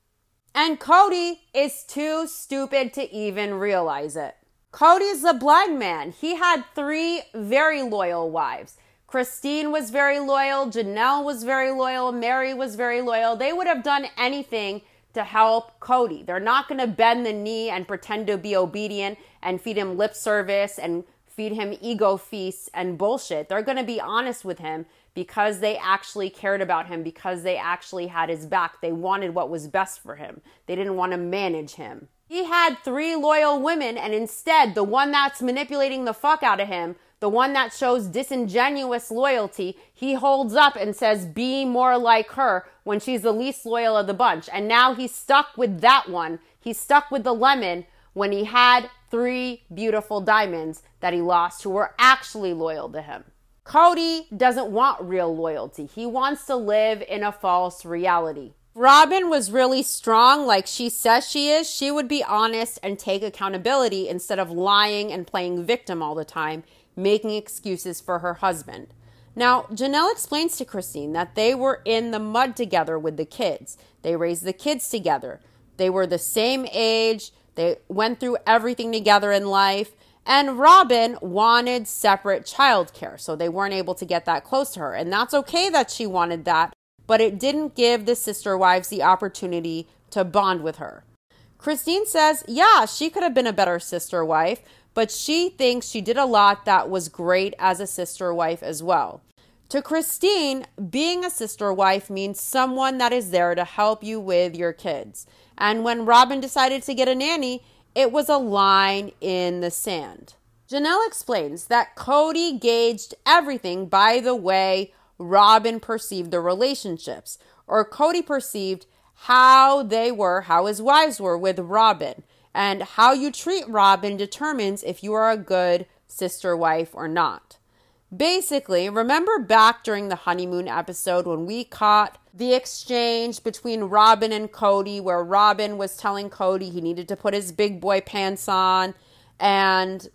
And Kody is too stupid to even realize it. Kody's a blind man. He had three very loyal wives. Christine was very loyal. Janelle was very loyal. Mary was very loyal. They would have done anything to help Kody. They're not going to bend the knee and pretend to be obedient and feed him lip service and feed him ego feasts and bullshit. They're going to be honest with him because they actually cared about him, because they actually had his back. They wanted what was best for him. They didn't want to manage him. He had three loyal women, and instead, the one that's manipulating the fuck out of him, the one that shows disingenuous loyalty, he holds up and says, Be more like her when she's the least loyal of the bunch. And now he's stuck with that one. He's stuck with the lemon when he had three beautiful diamonds that he lost who were actually loyal to him. Kody doesn't want real loyalty. He wants to live in a false reality. Robyn was really strong, like she says she is. She would be honest and take accountability instead of lying and playing victim all the time, making excuses for her husband. Now, Janelle explains to Christine that they were in the mud together with the kids. They raised the kids together. They were the same age. They went through everything together in life. And Robyn wanted separate childcare, so they weren't able to get that close to her. And that's okay that she wanted that, but it didn't give the sister wives the opportunity to bond with her. Christine says, yeah, she could have been a better sister wife, but she thinks she did a lot that was great as a sister wife as well. To Christine, being a sister wife means someone that is there to help you with your kids. And when Robyn decided to get a nanny, it was a line in the sand. Janelle explains that Kody gauged everything by the way Robyn perceived the relationships, or Kody perceived how they were, how his wives were with Robyn. And how you treat Robyn determines if you are a good sister wife or not. Basically, remember back during the honeymoon episode when we caught the exchange between Robyn and Kody, where Robyn was telling Kody he needed to put his big boy pants on, and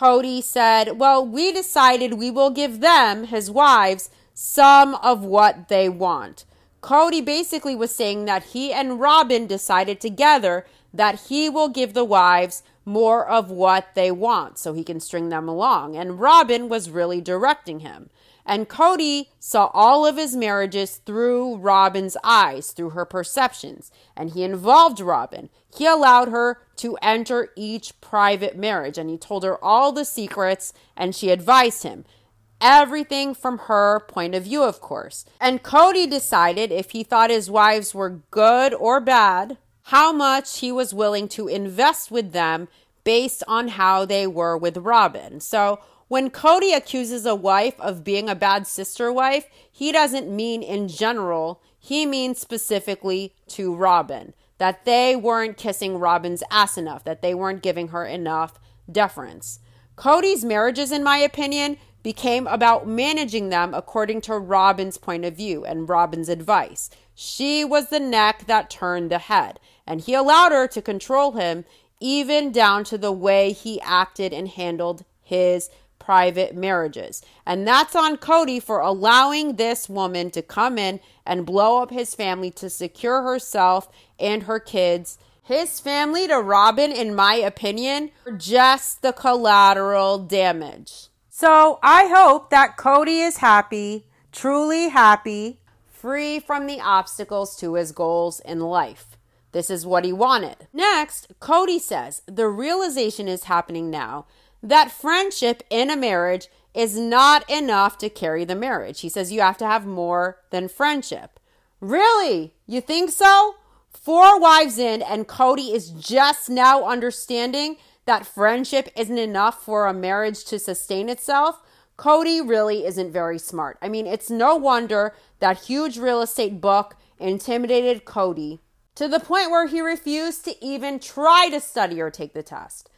Kody said, Well, we decided we will give them, his wives, some of what they want. Kody basically was saying that he and Robyn decided together that he will give the wives more of what they want so he can string them along. And Robyn was really directing him. And Kody saw all of his marriages through Robyn's eyes, through her perceptions. And he involved Robyn. He allowed her to enter each private marriage and he told her all the secrets and she advised him. Everything from her point of view, of course. And Kody decided if he thought his wives were good or bad, how much he was willing to invest with them based on how they were with Robyn. So when Kody accuses a wife of being a bad sister wife, he doesn't mean in general, he means specifically to Robyn that they weren't kissing Robyn's ass enough, that they weren't giving her enough deference. Kody's marriages, in my opinion, became about managing them according to Robyn's point of view and Robyn's advice. She was the neck that turned the head, and he allowed her to control him even down to the way he acted and handled his private marriages. And that's on Kody for allowing this woman to come in and blow up his family to secure herself and her kids. His family to Robyn, in my opinion, are just the collateral damage. So I hope that Kody is happy, truly happy, free from the obstacles to his goals in life. This is what he wanted. Next, Kody says the realization is happening now that friendship in a marriage is not enough to carry the marriage. He says you have to have more than friendship. Really? You think so? Four wives in, and Kody is just now understanding that friendship isn't enough for a marriage to sustain itself. Kody really isn't very smart. I mean, it's no wonder that huge real estate book intimidated Kody to the point where he refused to even try to study or take the test.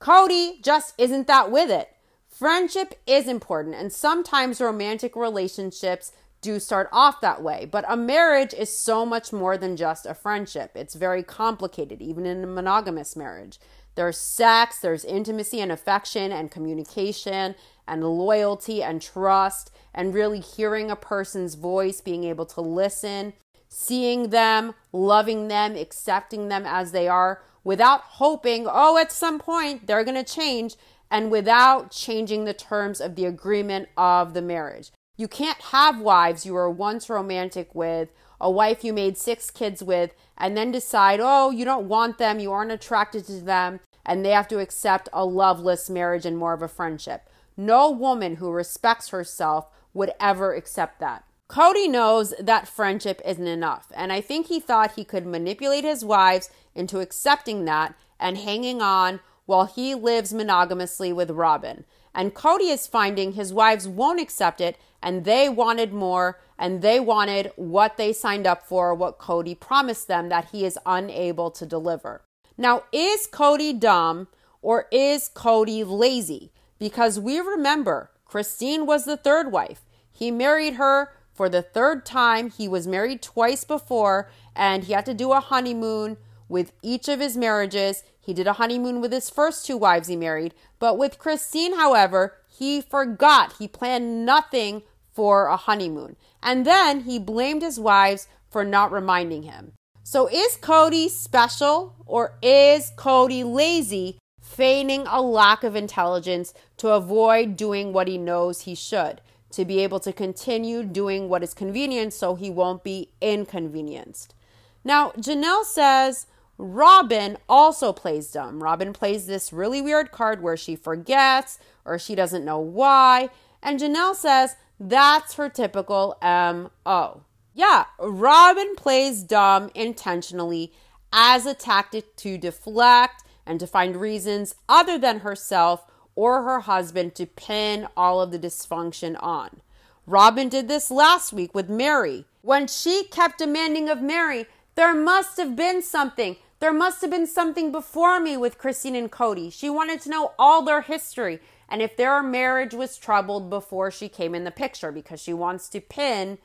Kody just isn't that with it. Friendship is important, and sometimes romantic relationships do start off that way. But a marriage is so much more than just a friendship. It's very complicated, even in a monogamous marriage. There's sex, there's intimacy and affection and communication and loyalty and trust and really hearing a person's voice, being able to listen, seeing them, loving them, accepting them as they are without hoping, oh, at some point they're going to change, and without changing the terms of the agreement of the marriage. You can't have wives you were once romantic with, a wife you made six kids with, and then decide, oh, you don't want them, you aren't attracted to them, and they have to accept a loveless marriage and more of a friendship. No woman who respects herself would ever accept that. Kody knows that friendship isn't enough, and I think he thought he could manipulate his wives into accepting that and hanging on while he lives monogamously with Robyn. And Kody is finding his wives won't accept it, and they wanted more, and they wanted what they signed up for, what Kody promised them that he is unable to deliver. Now, is Kody dumb, or is Kody lazy? Because we remember Christine was the third wife. He married her for the third time. He was married twice before, and he had to do a honeymoon with each of his marriages. He did a honeymoon with his first two wives he married, but with Christine, however, he forgot. He planned nothing for a honeymoon. And then he blamed his wives for not reminding him. So is Kody special or is Kody lazy, feigning a lack of intelligence to avoid doing what he knows he should? To be able to continue doing what is convenient so he won't be inconvenienced. Now, Janelle says Robyn also plays dumb. Robyn plays this really weird card where she forgets or she doesn't know why. And Janelle says that's her typical MO. Yeah, Robyn plays dumb intentionally as a tactic to deflect and to find reasons other than herself or her husband to pin all of the dysfunction on. Robyn did this last week with Mary. When she kept demanding of Mary, there must have been something. There must have been something before me with Christine and Kody. She wanted to know all their history and if their marriage was troubled before she came in the picture because she wants to pin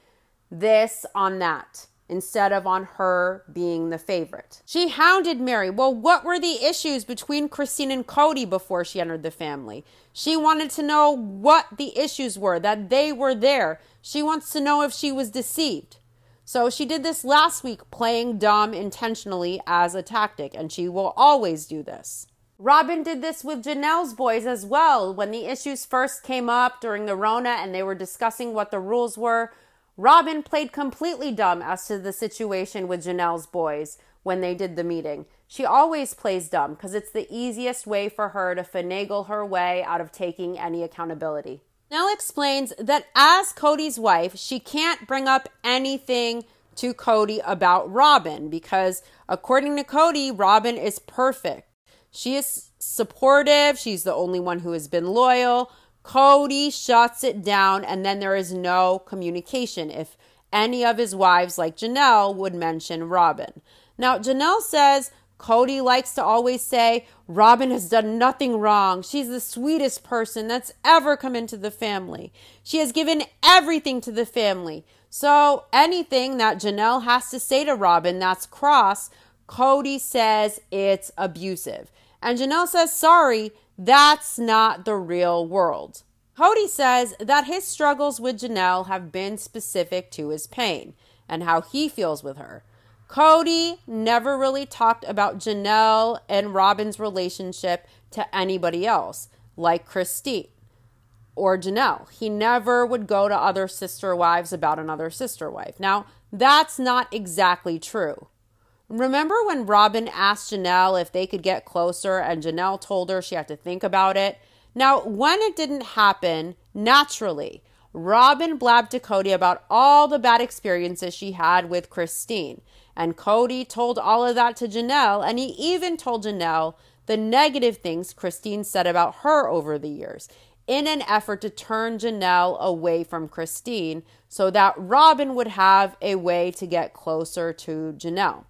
this on that instead of on her being the favorite. She hounded Mary. Well, what were the issues between Christine and Kody before she entered the family? She wanted to know what the issues were, that they were there. She wants to know if she was deceived. So she did this last week, playing dumb intentionally as a tactic, and she will always do this. Robyn did this with Janelle's boys as well. When the issues first came up during the Rona and they were discussing what the rules were, Robyn played completely dumb as to the situation with Janelle's boys when they did the meeting. She always plays dumb because it's the easiest way for her to finagle her way out of taking any accountability. Nell explains that as Kody's wife, she can't bring up anything to Kody about Robyn because, according to Kody, Robyn is perfect. She is supportive, she's the only one who has been loyal. Kody shuts it down, and then there is no communication if any of his wives, like Janelle, would mention Robyn. Now, Janelle says Kody likes to always say, Robyn has done nothing wrong. She's the sweetest person that's ever come into the family. She has given everything to the family. So anything that Janelle has to say to Robyn that's cross, Kody says it's abusive. And Janelle says, sorry, that's not the real world. Kody says that his struggles with Janelle have been specific to his pain and how he feels with her. Kody never really talked about Janelle and Robyn's relationship to anybody else, like Christine or Janelle. He never would go to other sister wives about another sister wife. Now, that's not exactly true. Remember when Robyn asked Janelle if they could get closer and Janelle told her she had to think about it? Now, when it didn't happen naturally, Robyn blabbed to Kody about all the bad experiences she had with Christine. And Kody told all of that to Janelle, and he even told Janelle the negative things Christine said about her over the years in an effort to turn Janelle away from Christine so that Robyn would have a way to get closer to Janelle.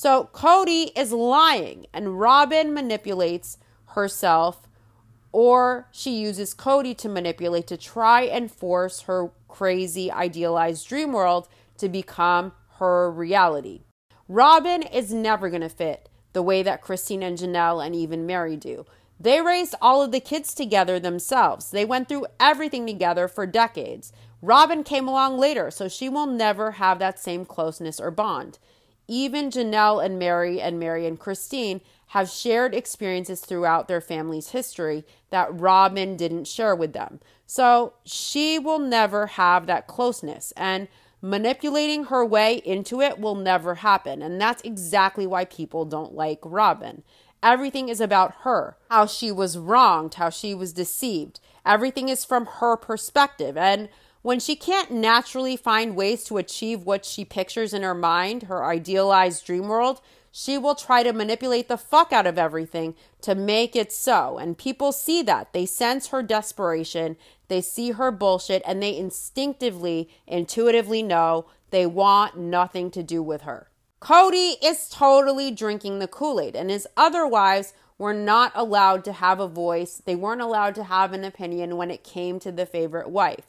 So Kody is lying, and Robyn manipulates herself, or she uses Kody to manipulate to try and force her crazy idealized dream world to become her reality. Robyn is never going to fit the way that Christine and Janelle and even Mary do. They raised all of the kids together themselves. They went through everything together for decades. Robyn came along later, so she will never have that same closeness or bond. Even Janelle and Mary and Mary and Christine have shared experiences throughout their family's history that Robyn didn't share with them. So she will never have that closeness. And manipulating her way into it will never happen. And that's exactly why people don't like Robyn. Everything is about her, how she was wronged, how she was deceived. Everything is from her perspective. And when she can't naturally find ways to achieve what she pictures in her mind, her idealized dream world, she will try to manipulate the fuck out of everything to make it so. And people see that. They sense her desperation, they see her bullshit, and they instinctively, intuitively know they want nothing to do with her. Kody is totally drinking the Kool Aid, and his other wives were not allowed to have a voice. They weren't allowed to have an opinion when it came to the favorite wife.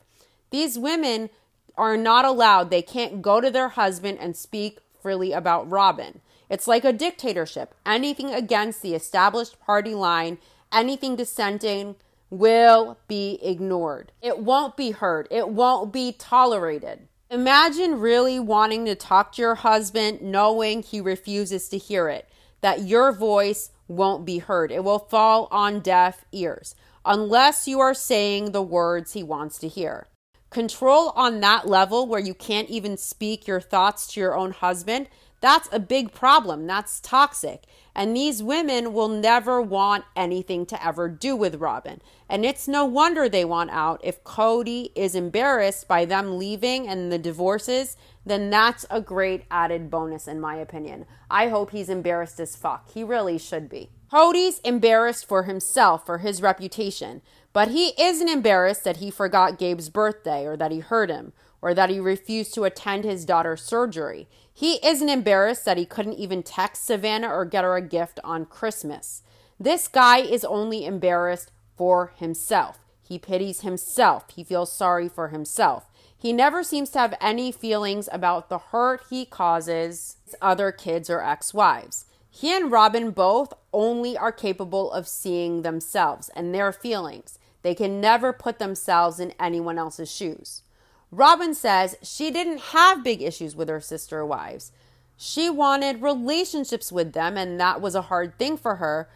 These women are not allowed, they can't go to their husband and speak freely about Robyn. It's like a dictatorship. Anything against the established party line, anything dissenting, will be ignored. It won't be heard. It won't be tolerated. Imagine really wanting to talk to your husband knowing he refuses to hear it, that your voice won't be heard. It will fall on deaf ears unless you are saying the words he wants to hear. Control on that level where you can't even speak your thoughts to your own husband, that's a big problem. That's toxic. And these women will never want anything to ever do with Robyn. And it's no wonder they want out. If Kody is embarrassed by them leaving and the divorces, then that's a great added bonus, in my opinion. I hope he's embarrassed as fuck. He really should be. Kody's embarrassed for himself, for his reputation. But he isn't embarrassed that he forgot Gabe's birthday or that he hurt him or that he refused to attend his daughter's surgery. He isn't embarrassed that he couldn't even text Savanah or get her a gift on Christmas. This guy is only embarrassed for himself. He pities himself. He feels sorry for himself. He never seems to have any feelings about the hurt he causes other kids or ex wives. He and Robyn both only are capable of seeing themselves and their feelings. They can never put themselves in anyone else's shoes. Robyn says she didn't have big issues with her sister wives. She wanted relationships with them, and that was a hard thing for her.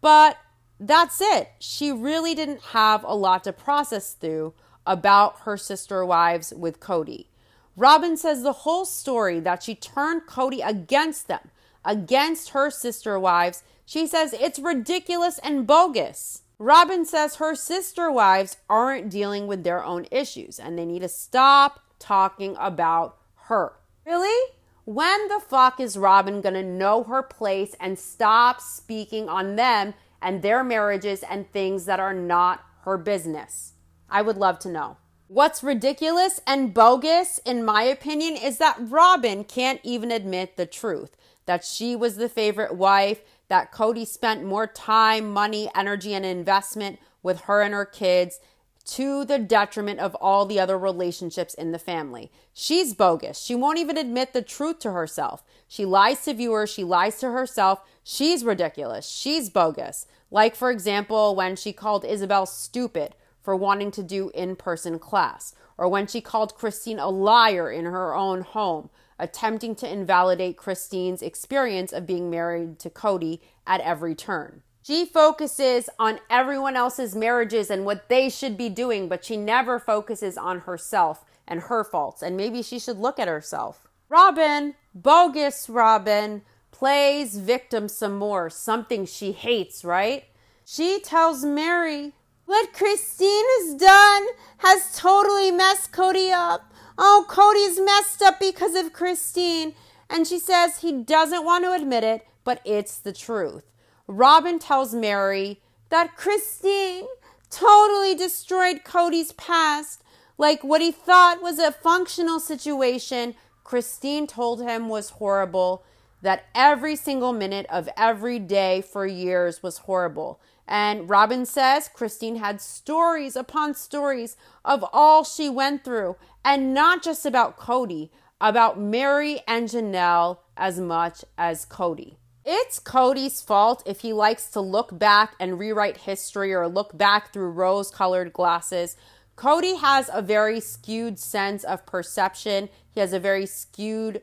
But that's it. She really didn't have a lot to process through about her sister wives with Kody. Robyn says the whole story that she turned Kody against them, against her sister wives, she says it's ridiculous and bogus. Robyn says her sister wives aren't dealing with their own issues and they need to stop talking about her. Really? When the fuck is Robyn gonna know her place and stop speaking on them and their marriages and things that are not her business? I would love to know. What's ridiculous and bogus, in my opinion, is that Robyn can't even admit the truth that she was the favorite wife, that Kody spent more time, money, energy, and investment with her and her kids to the detriment of all the other relationships in the family. She's bogus. She won't even admit the truth to herself. She lies to viewers, she lies to herself. She's ridiculous. She's bogus. Like, for example, when she called Ysabel stupid for wanting to do in person class, or when she called Christine a liar in her own home attempting to invalidate Christine's experience of being married to Kody at every turn. She focuses on everyone else's marriages and what they should be doing, but she never focuses on herself and her faults. And maybe she should look at herself. Robyn, bogus Robyn, plays victim some more, something she hates, right? She tells Mary, What Christine has done has totally messed Kody up. Oh, Kody's messed up because of Christine. And she says he doesn't want to admit it, but it's the truth. Robyn tells Mary that Christine totally destroyed Kody's past. Like what he thought was a functional situation, Christine told him was horrible, that every single minute of every day for years was horrible. And Robyn says Christine had stories upon stories of all she went through, and not just about Kody, about Mary and Janelle as much as Kody. It's Kody's fault if he likes to look back and rewrite history or look back through rose colored glasses. Kody has a very skewed sense of perception, he has a very skewed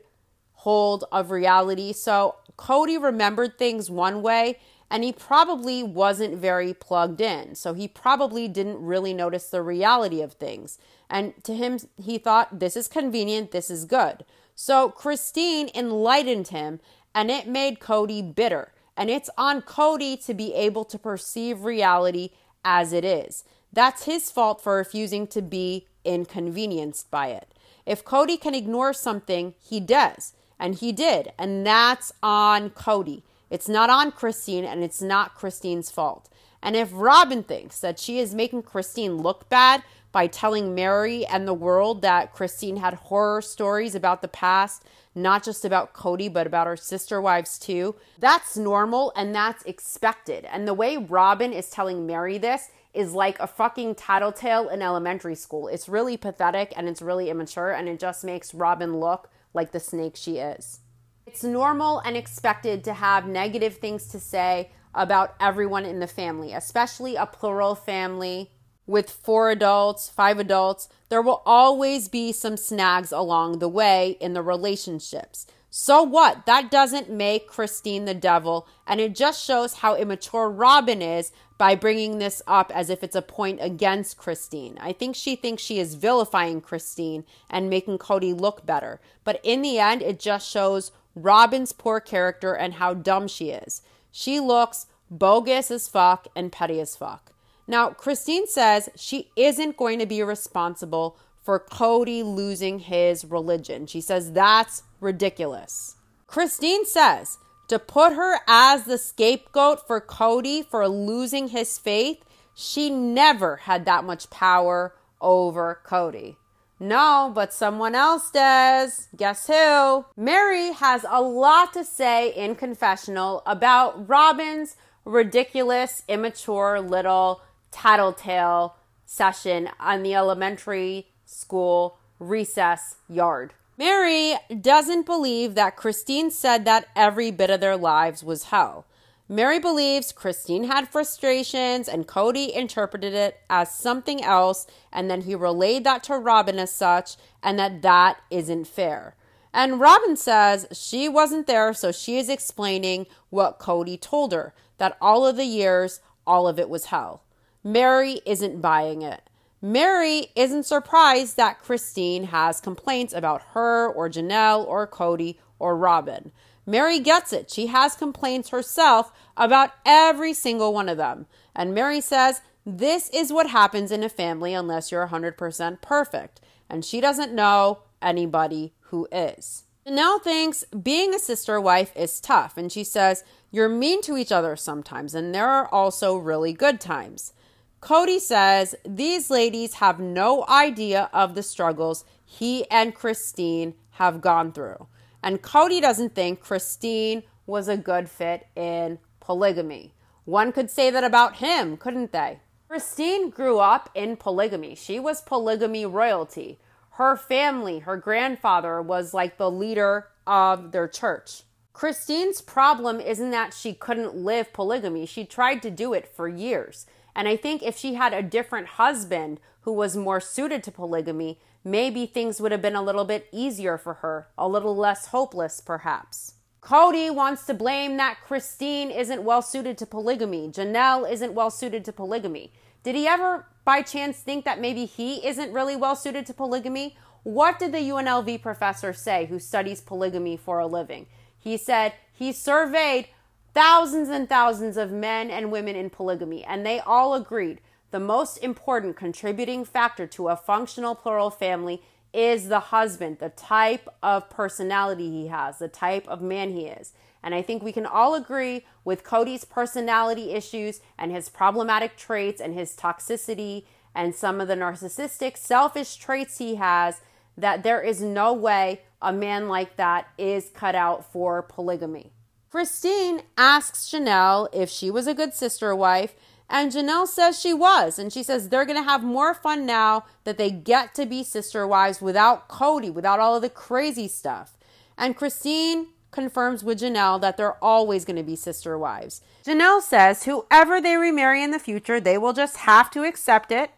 hold of reality. So Kody remembered things one way and he probably wasn't very plugged in. So he probably didn't really notice the reality of things. And to him, he thought, this is convenient, this is good. So Christine enlightened him, and it made Kody bitter. And it's on Kody to be able to perceive reality as it is. That's his fault for refusing to be inconvenienced by it. If Kody can ignore something, he does. And he did. And that's on Kody. It's not on Christine and it's not Christine's fault. And if Robyn thinks that she is making Christine look bad by telling Mary and the world that Christine had horror stories about the past, not just about Kody, but about her sister wives too. That's normal and that's expected. And the way Robyn is telling Mary this is like a fucking tattletale in elementary school. It's really pathetic and it's really immature and it just makes Robyn look like the snake she is. It's normal and expected to have negative things to say about everyone in the family, especially a plural family with four adults, five adults. There will always be some snags along the way in the relationships. So what? That doesn't make Christine the devil, and it just shows how immature Robyn is by bringing this up as if it's a point against Christine. I think she thinks she is vilifying Christine and making Kody look better. But in the end, it just shows Robyn's poor character and how dumb she is. She looks bogus as fuck and petty as fuck. Now, Christine says she isn't going to be responsible for Kody losing his religion. She says that's ridiculous. Christine says to put her as the scapegoat for Kody for losing his faith, she never had that much power over Kody. No, but someone else does. Guess who? Mary has a lot to say in confessional about Robyn's ridiculous, immature little tattletale session on the elementary school recess yard. Mary doesn't believe that Christine said that every bit of their lives was hell. Mary believes Christine had frustrations and Kody interpreted it as something else, and then he relayed that to Robyn as such, and that that isn't fair. And Robyn says she wasn't there, so she is explaining what Kody told her that all of the years, all of it was hell. Mary isn't buying it. Mary isn't surprised that Christine has complaints about her or Janelle or Kody or Robyn. Mary gets it. She has complaints herself about every single one of them. And Mary says, This is what happens in a family unless you're 100% perfect. And she doesn't know anybody who is. Janelle thinks being a sister wife is tough. And she says, You're mean to each other sometimes. And there are also really good times. Kody says these ladies have no idea of the struggles he and Christine have gone through. And Kody doesn't think Christine was a good fit in polygamy. One could say that about him, couldn't they? Christine grew up in polygamy. She was polygamy royalty. Her family, her grandfather was like the leader of their church. Christine's problem isn't that she couldn't live polygamy. She tried to do it for years. And I think if she had a different husband who was more suited to polygamy, maybe things would have been a little bit easier for her, a little less hopeless, perhaps. Kody wants to blame that Christine isn't well suited to polygamy. Janelle isn't well suited to polygamy. Did he ever, by chance, think that maybe he isn't really well suited to polygamy? What did the UNLV professor say who studies polygamy for a living? He said he surveyed thousands and thousands of men and women in polygamy, and they all agreed the most important contributing factor to a functional plural family is the husband, the type of personality he has, the type of man he is. And I think we can all agree with Kody's personality issues and his problematic traits and his toxicity and some of the narcissistic, selfish traits he has that there is no way a man like that is cut out for polygamy. Christine asks Janelle if she was a good sister wife, and Janelle says she was. And she says they're going to have more fun now that they get to be sister wives without Kody, without all of the crazy stuff. And Christine confirms with Janelle that they're always going to be sister wives. Janelle says whoever they remarry in the future, they will just have to accept it.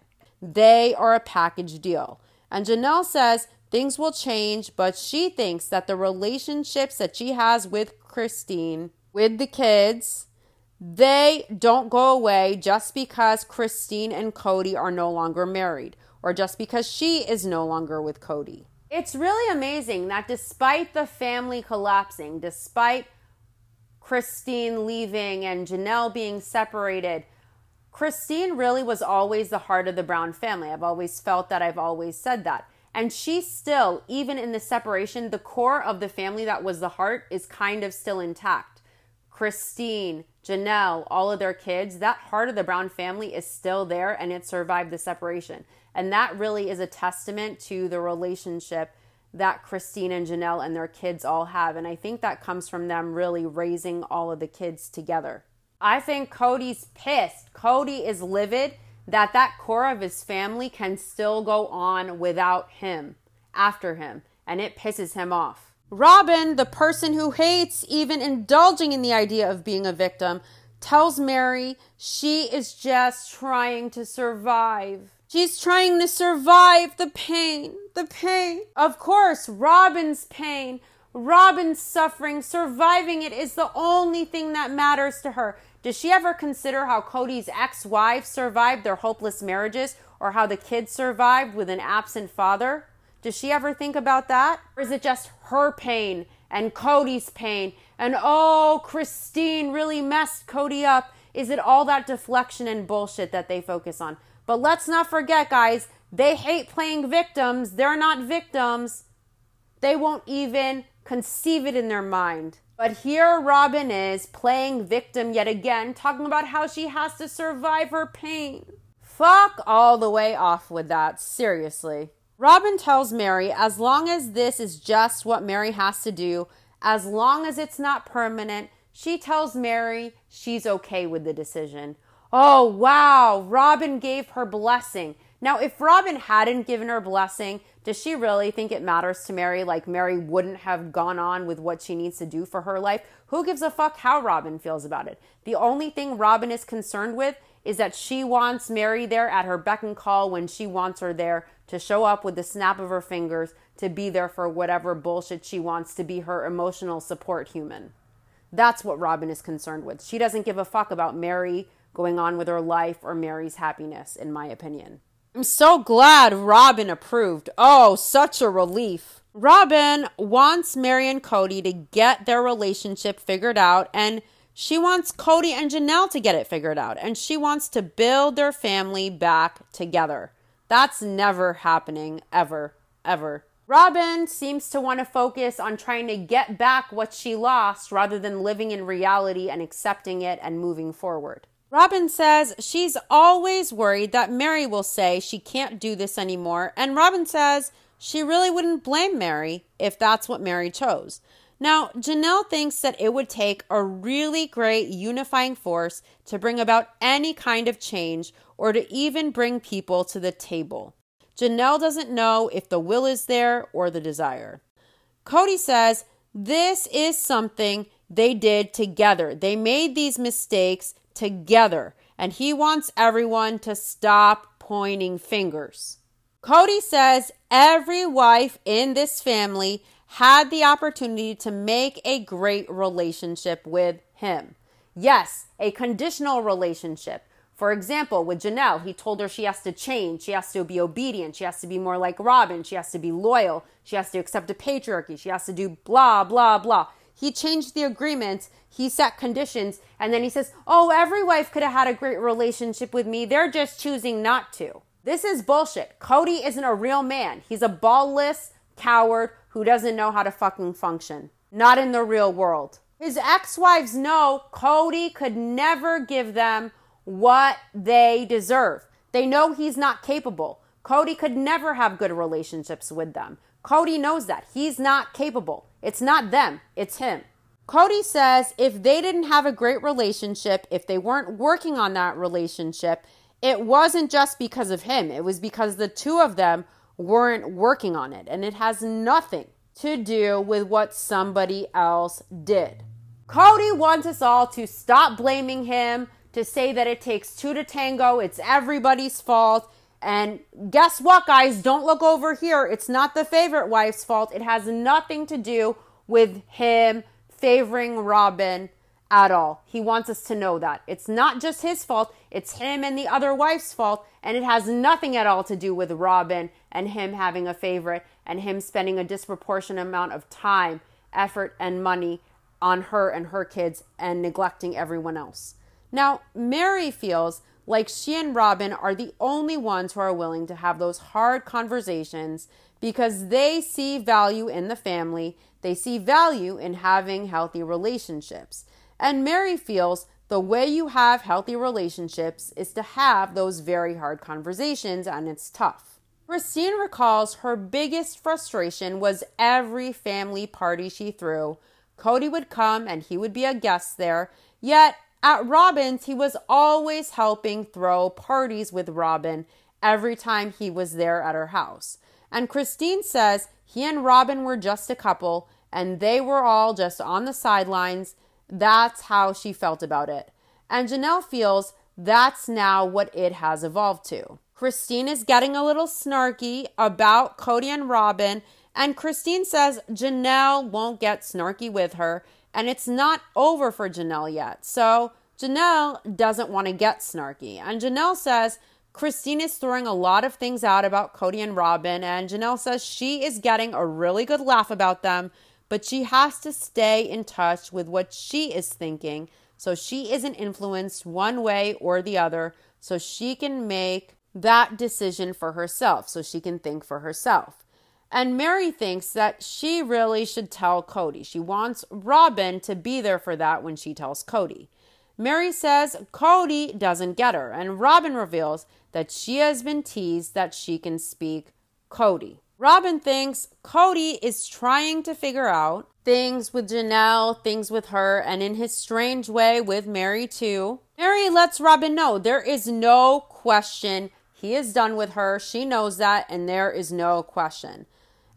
They are a package deal. And Janelle says things will change, but she thinks that the relationships that she has with Christine with the kids. They don't go away just because Christine and Kody are no longer married or just because she is no longer with Kody. It's really amazing that despite the family collapsing, despite Christine leaving and Janelle being separated, Christine really was always the heart of the Brown family. I've always felt that, I've always said that. And she still, even in the separation, the core of the family that was the heart is kind of still intact. Christine, Janelle, all of their kids, that heart of the Brown family is still there and it survived the separation. And that really is a testament to the relationship that Christine and Janelle and their kids all have. And I think that comes from them really raising all of the kids together. I think Kody's pissed. Kody is livid that that core of his family can still go on without him, after him, and it pisses him off. Robyn, the person who hates even indulging in the idea of being a victim, tells Mary she is just trying to survive. She's trying to survive the pain, the pain. Of course, Robyn's pain, Robyn's suffering, surviving it is the only thing that matters to her. Does she ever consider how Kody's ex wives survived their hopeless marriages or how the kids survived with an absent father? Does she ever think about that? Or is it just her pain and Kody's pain and oh, Christine really messed Kody up? Is it all that deflection and bullshit that they focus on? But let's not forget, guys, they hate playing victims. They're not victims. They won't even conceive it in their mind. But here Robyn is playing victim yet again, talking about how she has to survive her pain. Fuck all the way off with that, seriously. Robyn tells Mary as long as this is just what Mary has to do, as long as it's not permanent, she tells Mary she's okay with the decision. Oh, wow, Robyn gave her blessing. Now, if Robyn hadn't given her blessing, does she really think it matters to Mary? Like Mary wouldn't have gone on with what she needs to do for her life? Who gives a fuck how Robyn feels about it? The only thing Robyn is concerned with is that she wants Mary there at her beck and call when she wants her there to show up with the snap of her fingers to be there for whatever bullshit she wants to be her emotional support human. That's what Robyn is concerned with. She doesn't give a fuck about Mary going on with her life or Mary's happiness, in my opinion. I'm so glad Robyn approved. Oh, such a relief. Robyn wants Mary and Kody to get their relationship figured out, and she wants Kody and Janelle to get it figured out, and she wants to build their family back together. That's never happening, ever, ever. Robyn seems to want to focus on trying to get back what she lost rather than living in reality and accepting it and moving forward. Robyn says she's always worried that Mary will say she can't do this anymore, and Robyn says she really wouldn't blame Mary if that's what Mary chose. Now, Janelle thinks that it would take a really great unifying force to bring about any kind of change or to even bring people to the table. Janelle doesn't know if the will is there or the desire. Kody says this is something they did together. They made these mistakes together, and he wants everyone to stop pointing fingers. Kody says every wife in this family had the opportunity to make a great relationship with him. Yes, a conditional relationship. For example, with Janelle, he told her she has to change, she has to be obedient, she has to be more like Robyn, she has to be loyal, she has to accept the patriarchy, she has to do blah, blah, blah. He changed the agreement, he set conditions, and then he says, Oh, every wife could have had a great relationship with me. They're just choosing not to. This is bullshit. Kody isn't a real man. He's a ballless coward who doesn't know how to fucking function. Not in the real world. His ex wives know Kody could never give them what they deserve. They know he's not capable. Kody could never have good relationships with them. Kody knows that. He's not capable. It's not them, it's him. Kody says if they didn't have a great relationship, if they weren't working on that relationship, it wasn't just because of him. It was because the two of them weren't working on it. And it has nothing to do with what somebody else did. Kody wants us all to stop blaming him, to say that it takes two to tango, it's everybody's fault. And guess what, guys? Don't look over here. It's not the favorite wife's fault. It has nothing to do with him favoring Robyn at all. He wants us to know that. It's not just his fault, it's him and the other wife's fault. And it has nothing at all to do with Robyn and him having a favorite and him spending a disproportionate amount of time, effort, and money on her and her kids and neglecting everyone else. Now, Mary feels like she and Robyn are the only ones who are willing to have those hard conversations because they see value in the family, they see value in having healthy relationships. And Mary feels the way you have healthy relationships is to have those very hard conversations, and it's tough. Christine recalls her biggest frustration was every family party she threw. Kody would come and he would be a guest there, yet at Robyn's, he was always helping throw parties with Robyn every time he was there at her house. And Christine says he and Robyn were just a couple and they were all just on the sidelines. That's how she felt about it. And Janelle feels that's now what it has evolved to. Christine is getting a little snarky about Kody and Robyn, and Christine says Janelle won't get snarky with her, and it's not over for Janelle yet. So Janelle doesn't want to get snarky. And Janelle says Christine is throwing a lot of things out about Kody and Robyn, and Janelle says she is getting a really good laugh about them, but she has to stay in touch with what she is thinking so she isn't influenced one way or the other, so she can make that decision for herself, so she can think for herself. And Mary thinks that she really should tell Kody. She wants Robyn to be there for that when she tells Kody. Mary says Kody doesn't get her, and Robyn reveals that she has been teased that she can speak Kody. Robyn thinks Kody is trying to figure out things with Janelle, things with her, and in his strange way with Mary too. Mary lets Robyn know there is no question he is done with her. She knows that, and there is no question.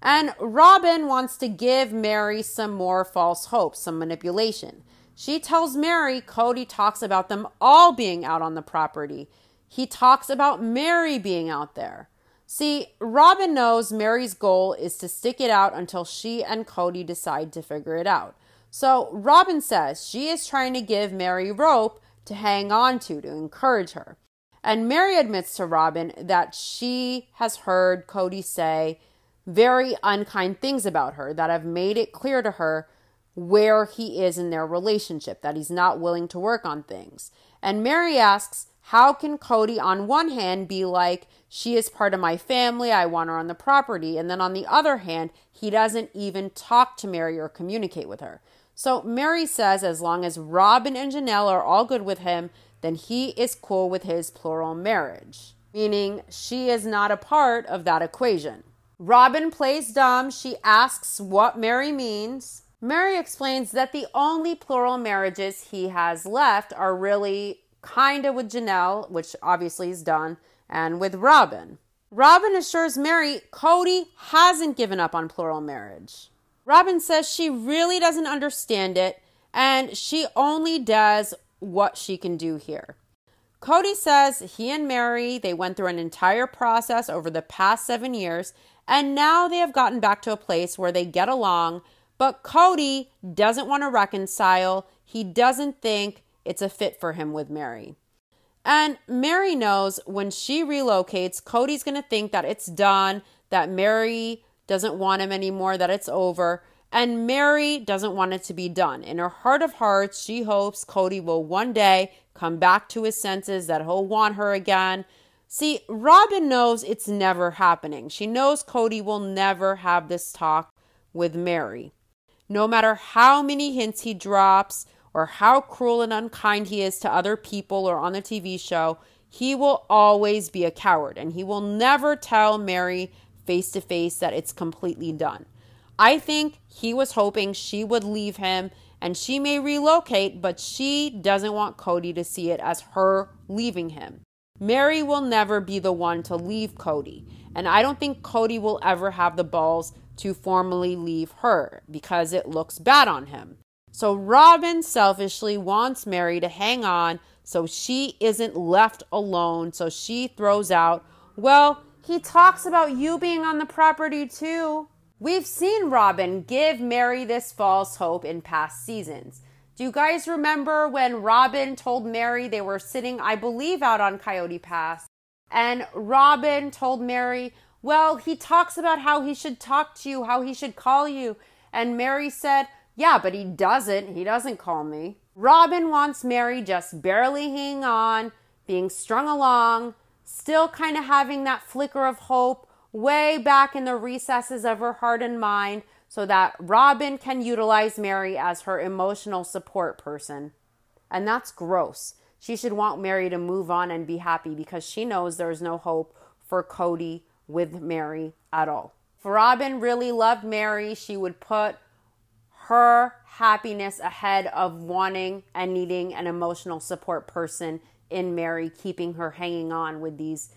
And Robyn wants to give Mary some more false hope, some manipulation. She tells Mary Kody talks about them all being out on the property. He talks about Mary being out there. See, Robyn knows Mary's goal is to stick it out until she and Kody decide to figure it out. So Robyn says she is trying to give Mary rope to hang on to to encourage her. And Mary admits to Robyn that she has heard Kody say very unkind things about her that have made it clear to her where he is in their relationship, that he's not willing to work on things. And Mary asks, How can Kody, on one hand, be like, She is part of my family, I want her on the property, and then on the other hand, he doesn't even talk to Mary or communicate with her. So Mary says, as long as Robyn and Janelle are all good with him, then he is cool with his plural marriage, meaning she is not a part of that equation. Robyn plays dumb. She asks what Mary means. Mary explains that the only plural marriages he has left are really kind of with Janelle, which obviously is done, and with Robyn. Robyn assures Mary Kody hasn't given up on plural marriage. Robin says she really doesn't understand it and she only does what she can do here. Kody says he and Mary, they went through an entire process over the past 7 years and now they have gotten back to a place where they get along but Kody doesn't want to reconcile. He doesn't think it's a fit for him with Mary. And Mary knows when she relocates, Kody's going to think that it's done, that Mary doesn't want him anymore, that it's over. And Mary doesn't want it to be done. In her heart of hearts, she hopes Kody will one day come back to his senses, that he'll want her again. See, Robyn knows it's never happening. She knows Kody will never have this talk with Mary. No matter how many hints he drops or how cruel and unkind he is to other people or on the TV show, he will always be a coward and he will never tell Mary face to face that it's completely done. I think he was hoping she would leave him and she may relocate, but she doesn't want Kody to see it as her leaving him. Mary will never be the one to leave Kody, and I don't think Kody will ever have the balls to formally leave her because it looks bad on him. So Robyn selfishly wants Mary to hang on so she isn't left alone. So she throws out, Well, he talks about you being on the property too. We've seen Robyn give Mary this false hope in past seasons. Do you guys remember when Robyn told Mary they were sitting, I believe, out on Coyote Pass? And Robyn told Mary, well, he talks about how he should talk to you, how he should call you. And Mary said, Yeah, but he doesn't. He doesn't call me. Robyn wants Mary just barely hanging on, being strung along, still kind of having that flicker of hope way back in the recesses of her heart and mind so that Robyn can utilize Mary as her emotional support person. And that's gross. She should want Mary to move on and be happy because she knows there's no hope for Kody with Mary at all. If Robyn really loved Mary, she would put her happiness ahead of wanting and needing an emotional support person in Mary, keeping her hanging on with these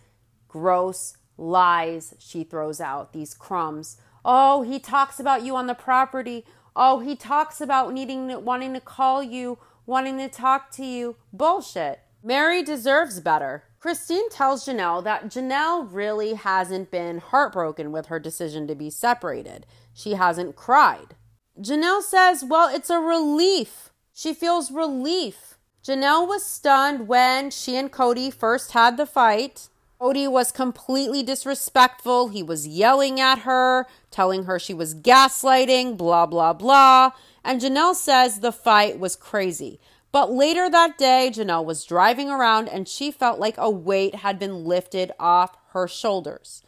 gross lies she throws out, these crumbs. Oh, he talks about you on the property. Oh, he talks about needing wanting to call you, wanting to talk to you. Bullshit. Mary deserves better. Christine tells Janelle that Janelle really hasn't been heartbroken with her decision to be separated. She hasn't cried. Janelle says, Well, it's a relief. She feels relief. Janelle was stunned when she and Kody first had the fight. Kody was completely disrespectful. He was yelling at her, telling her she was gaslighting, blah, blah, blah. And Janelle says the fight was crazy. But later that day, Janelle was driving around and she felt like a weight had been lifted off her shoulders.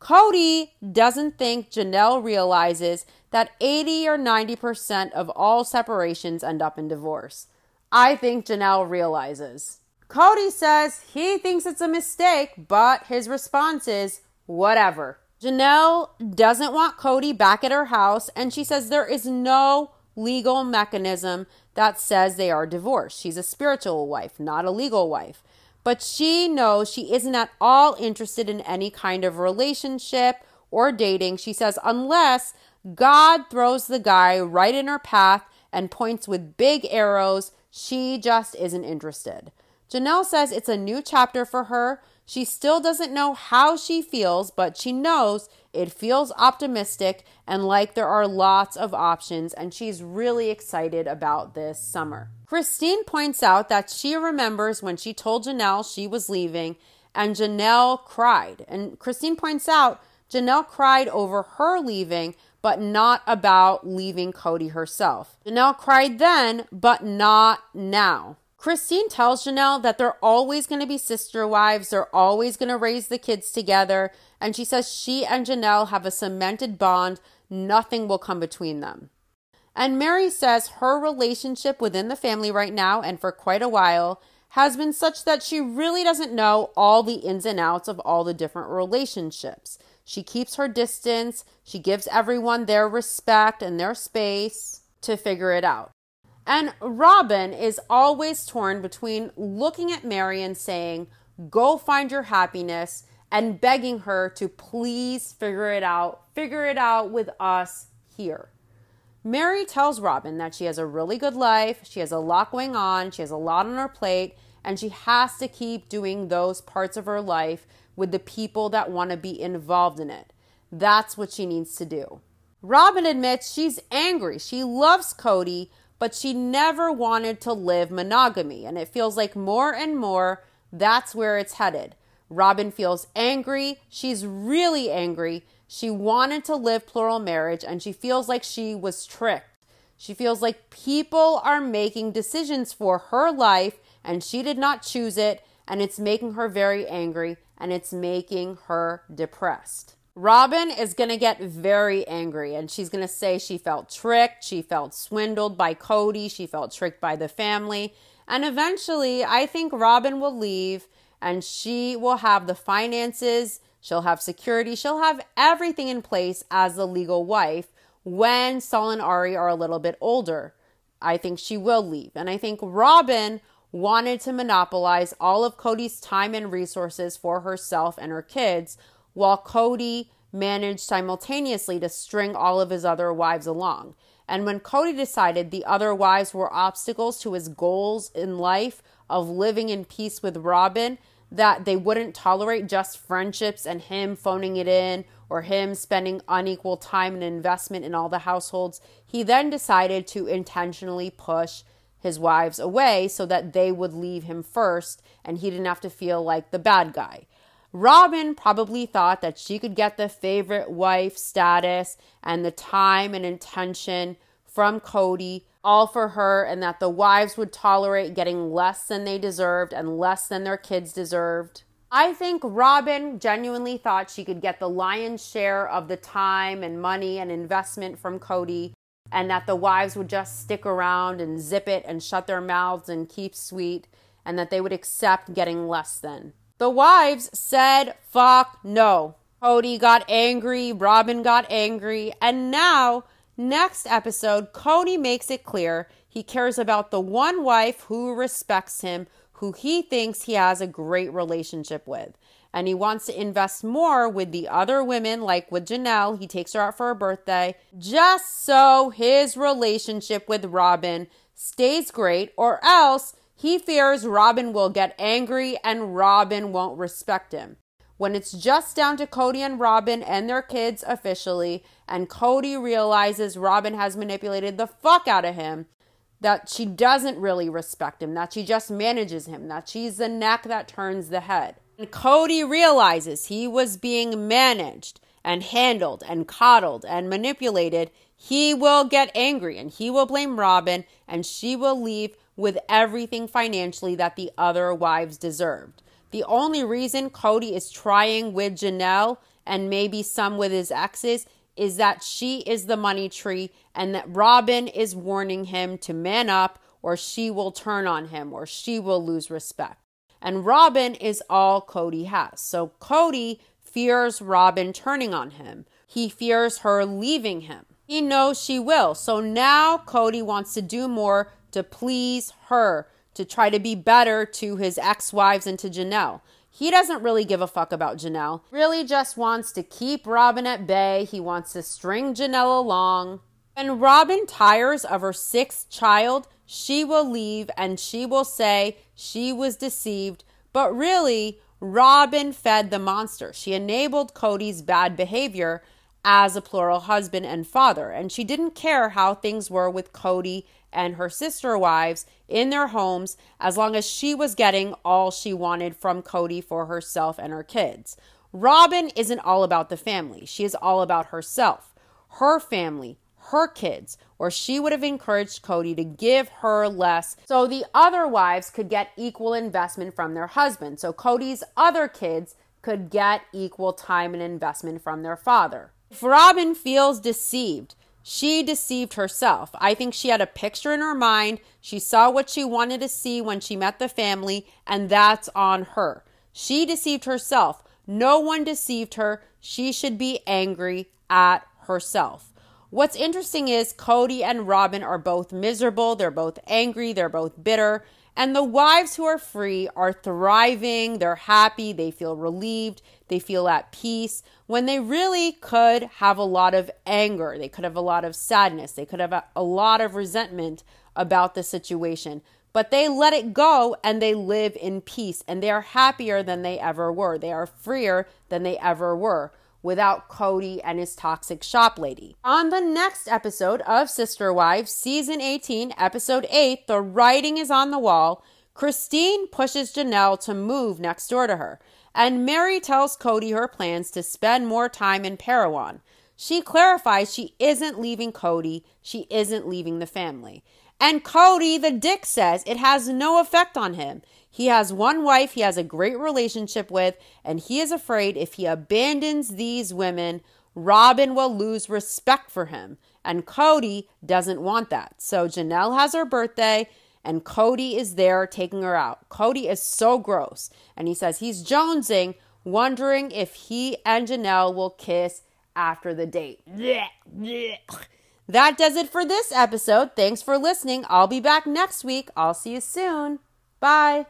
Kody doesn't think Janelle realizes that 80 or 90% of all separations end up in divorce. I think Janelle realizes. Kody says he thinks it's a mistake, but his response is whatever. Janelle doesn't want Kody back at her house, and she says there is no legal mechanism that says they are divorced. She's a spiritual wife, not a legal wife. But she knows she isn't at all interested in any kind of relationship or dating. She says, unless God throws the guy right in her path and points with big arrows, she just isn't interested. Janelle says it's a new chapter for her. She still doesn't know how she feels, but she knows it feels optimistic and like there are lots of options, and she's really excited about this summer. Christine points out that she remembers when she told Janelle she was leaving, and Janelle cried. And Christine points out Janelle cried over her leaving, but not about leaving Kody herself. Janelle cried then, but not now. Christine tells Janelle that they're always going to be sister wives, they're always going to raise the kids together, and she says she and Janelle have a cemented bond, nothing will come between them. And Mary says her relationship within the family right now and for quite a while has been such that she really doesn't know all the ins and outs of all the different relationships. She keeps her distance, she gives everyone their respect and their space to figure it out. And Robyn is always torn between looking at Mary and saying, Go find your happiness, and begging her to please figure it out, figure it out with us here. Mary tells Robyn that she has a really good life, she has a lot going on, she has a lot on her plate, and she has to keep doing those parts of her life with the people that want to be involved in it. That's what she needs to do. Robyn admits she's angry. She loves Kody, but she never wanted to live monogamy. And it feels like more and more that's where it's headed. Robyn feels angry. She's really angry. She wanted to live plural marriage and she feels like she was tricked. She feels like people are making decisions for her life and she did not choose it. And it's making her very angry and it's making her depressed. Robyn is going to get very angry and she's going to say she felt tricked, she felt swindled by Kody, she felt tricked by the family. And eventually, I think Robyn will leave and she will have the finances, she'll have security, she'll have everything in place as the legal wife when Sol and Ari are a little bit older. I think she will leave. And I think Robyn wanted to monopolize all of Kody's time and resources for herself and her kids while Kody managed simultaneously to string all of his other wives along. And when Kody decided the other wives were obstacles to his goals in life of living in peace with Robyn, that they wouldn't tolerate just friendships and him phoning it in or him spending unequal time and investment in all the households, he then decided to intentionally push his wives away so that they would leave him first and he didn't have to feel like the bad guy. Robyn probably thought that she could get the favorite wife status and the time and intention from Kody all for her, and that the wives would tolerate getting less than they deserved and less than their kids deserved. I think Robyn genuinely thought she could get the lion's share of the time and money and investment from Kody, and that the wives would just stick around and zip it and shut their mouths and keep sweet, and that they would accept getting less than. The wives said, fuck no. Kody got angry, Robyn got angry, and now, next episode, Kody makes it clear he cares about the one wife who respects him, who he thinks he has a great relationship with and he wants to invest more with the other women, like with Janelle. He takes her out for her birthday, just so his relationship with Robyn stays great, or else he fears Robyn will get angry and Robyn won't respect him. When it's just down to Kody and Robyn and their kids officially, and Kody realizes Robyn has manipulated the fuck out of him, that she doesn't really respect him, that she just manages him, that she's the neck that turns the head. And Kody realizes he was being managed and handled and coddled and manipulated, he will get angry and he will blame Robyn and she will leave with everything financially that the other wives deserved. The only reason Kody is trying with Janelle and maybe some with his exes is that she is the money tree and that Robyn is warning him to man up or she will turn on him or she will lose respect. And Robyn is all Kody has. So Kody fears Robyn turning on him. He fears her leaving him. He knows she will. So now Kody wants to do more to please her, to try to be better to his ex wives and to Janelle. He doesn't really give a fuck about Janelle. Really just wants to keep Robyn at bay. He wants to string Janelle along. When Robyn tires of her sixth child, she will leave and she will say she was deceived. But really, Robyn fed the monster. She enabled Kody's bad behavior as a plural husband and father. And she didn't care how things were with Kody and her sister wives in their homes as long as she was getting all she wanted from Kody for herself and her kids. Robyn isn't all about the family, she is all about herself, her family, her kids, or she would have encouraged Kody to give her less so the other wives could get equal investment from their husband. So Kody's other kids could get equal time and investment from their father. If Robyn feels deceived, she deceived herself. I think she had a picture in her mind. She saw what she wanted to see when she met the family, and that's on her. She deceived herself. No one deceived her. She should be angry at herself. What's interesting is Kody and Robyn are both miserable, they're both angry, they're both bitter. And the wives who are free are thriving, they're happy, they feel relieved, they feel at peace when they really could have a lot of anger, they could have a lot of sadness, they could have a, lot of resentment about the situation. But they let it go and they live in peace and they are happier than they ever were. They are freer than they ever were without Kody and his toxic shop lady. On the next episode of Sister Wives, season 18, episode 8, The Writing is on the Wall, Christine pushes Janelle to move next door to her, and Mary tells Kody her plans to spend more time in Parowan. She clarifies she isn't leaving Kody, she isn't leaving the family. And Kody, the dick, says it has no effect on him. He has one wife he has a great relationship with, and he is afraid if he abandons these women, Robyn will lose respect for him. And Kody doesn't want that. So Janelle has her birthday, and Kody is there taking her out. Kody is so gross. And he says he's jonesing, wondering if he and Janelle will kiss after the date. That does it for this episode. Thanks for listening. I'll be back next week. I'll see you soon. Bye.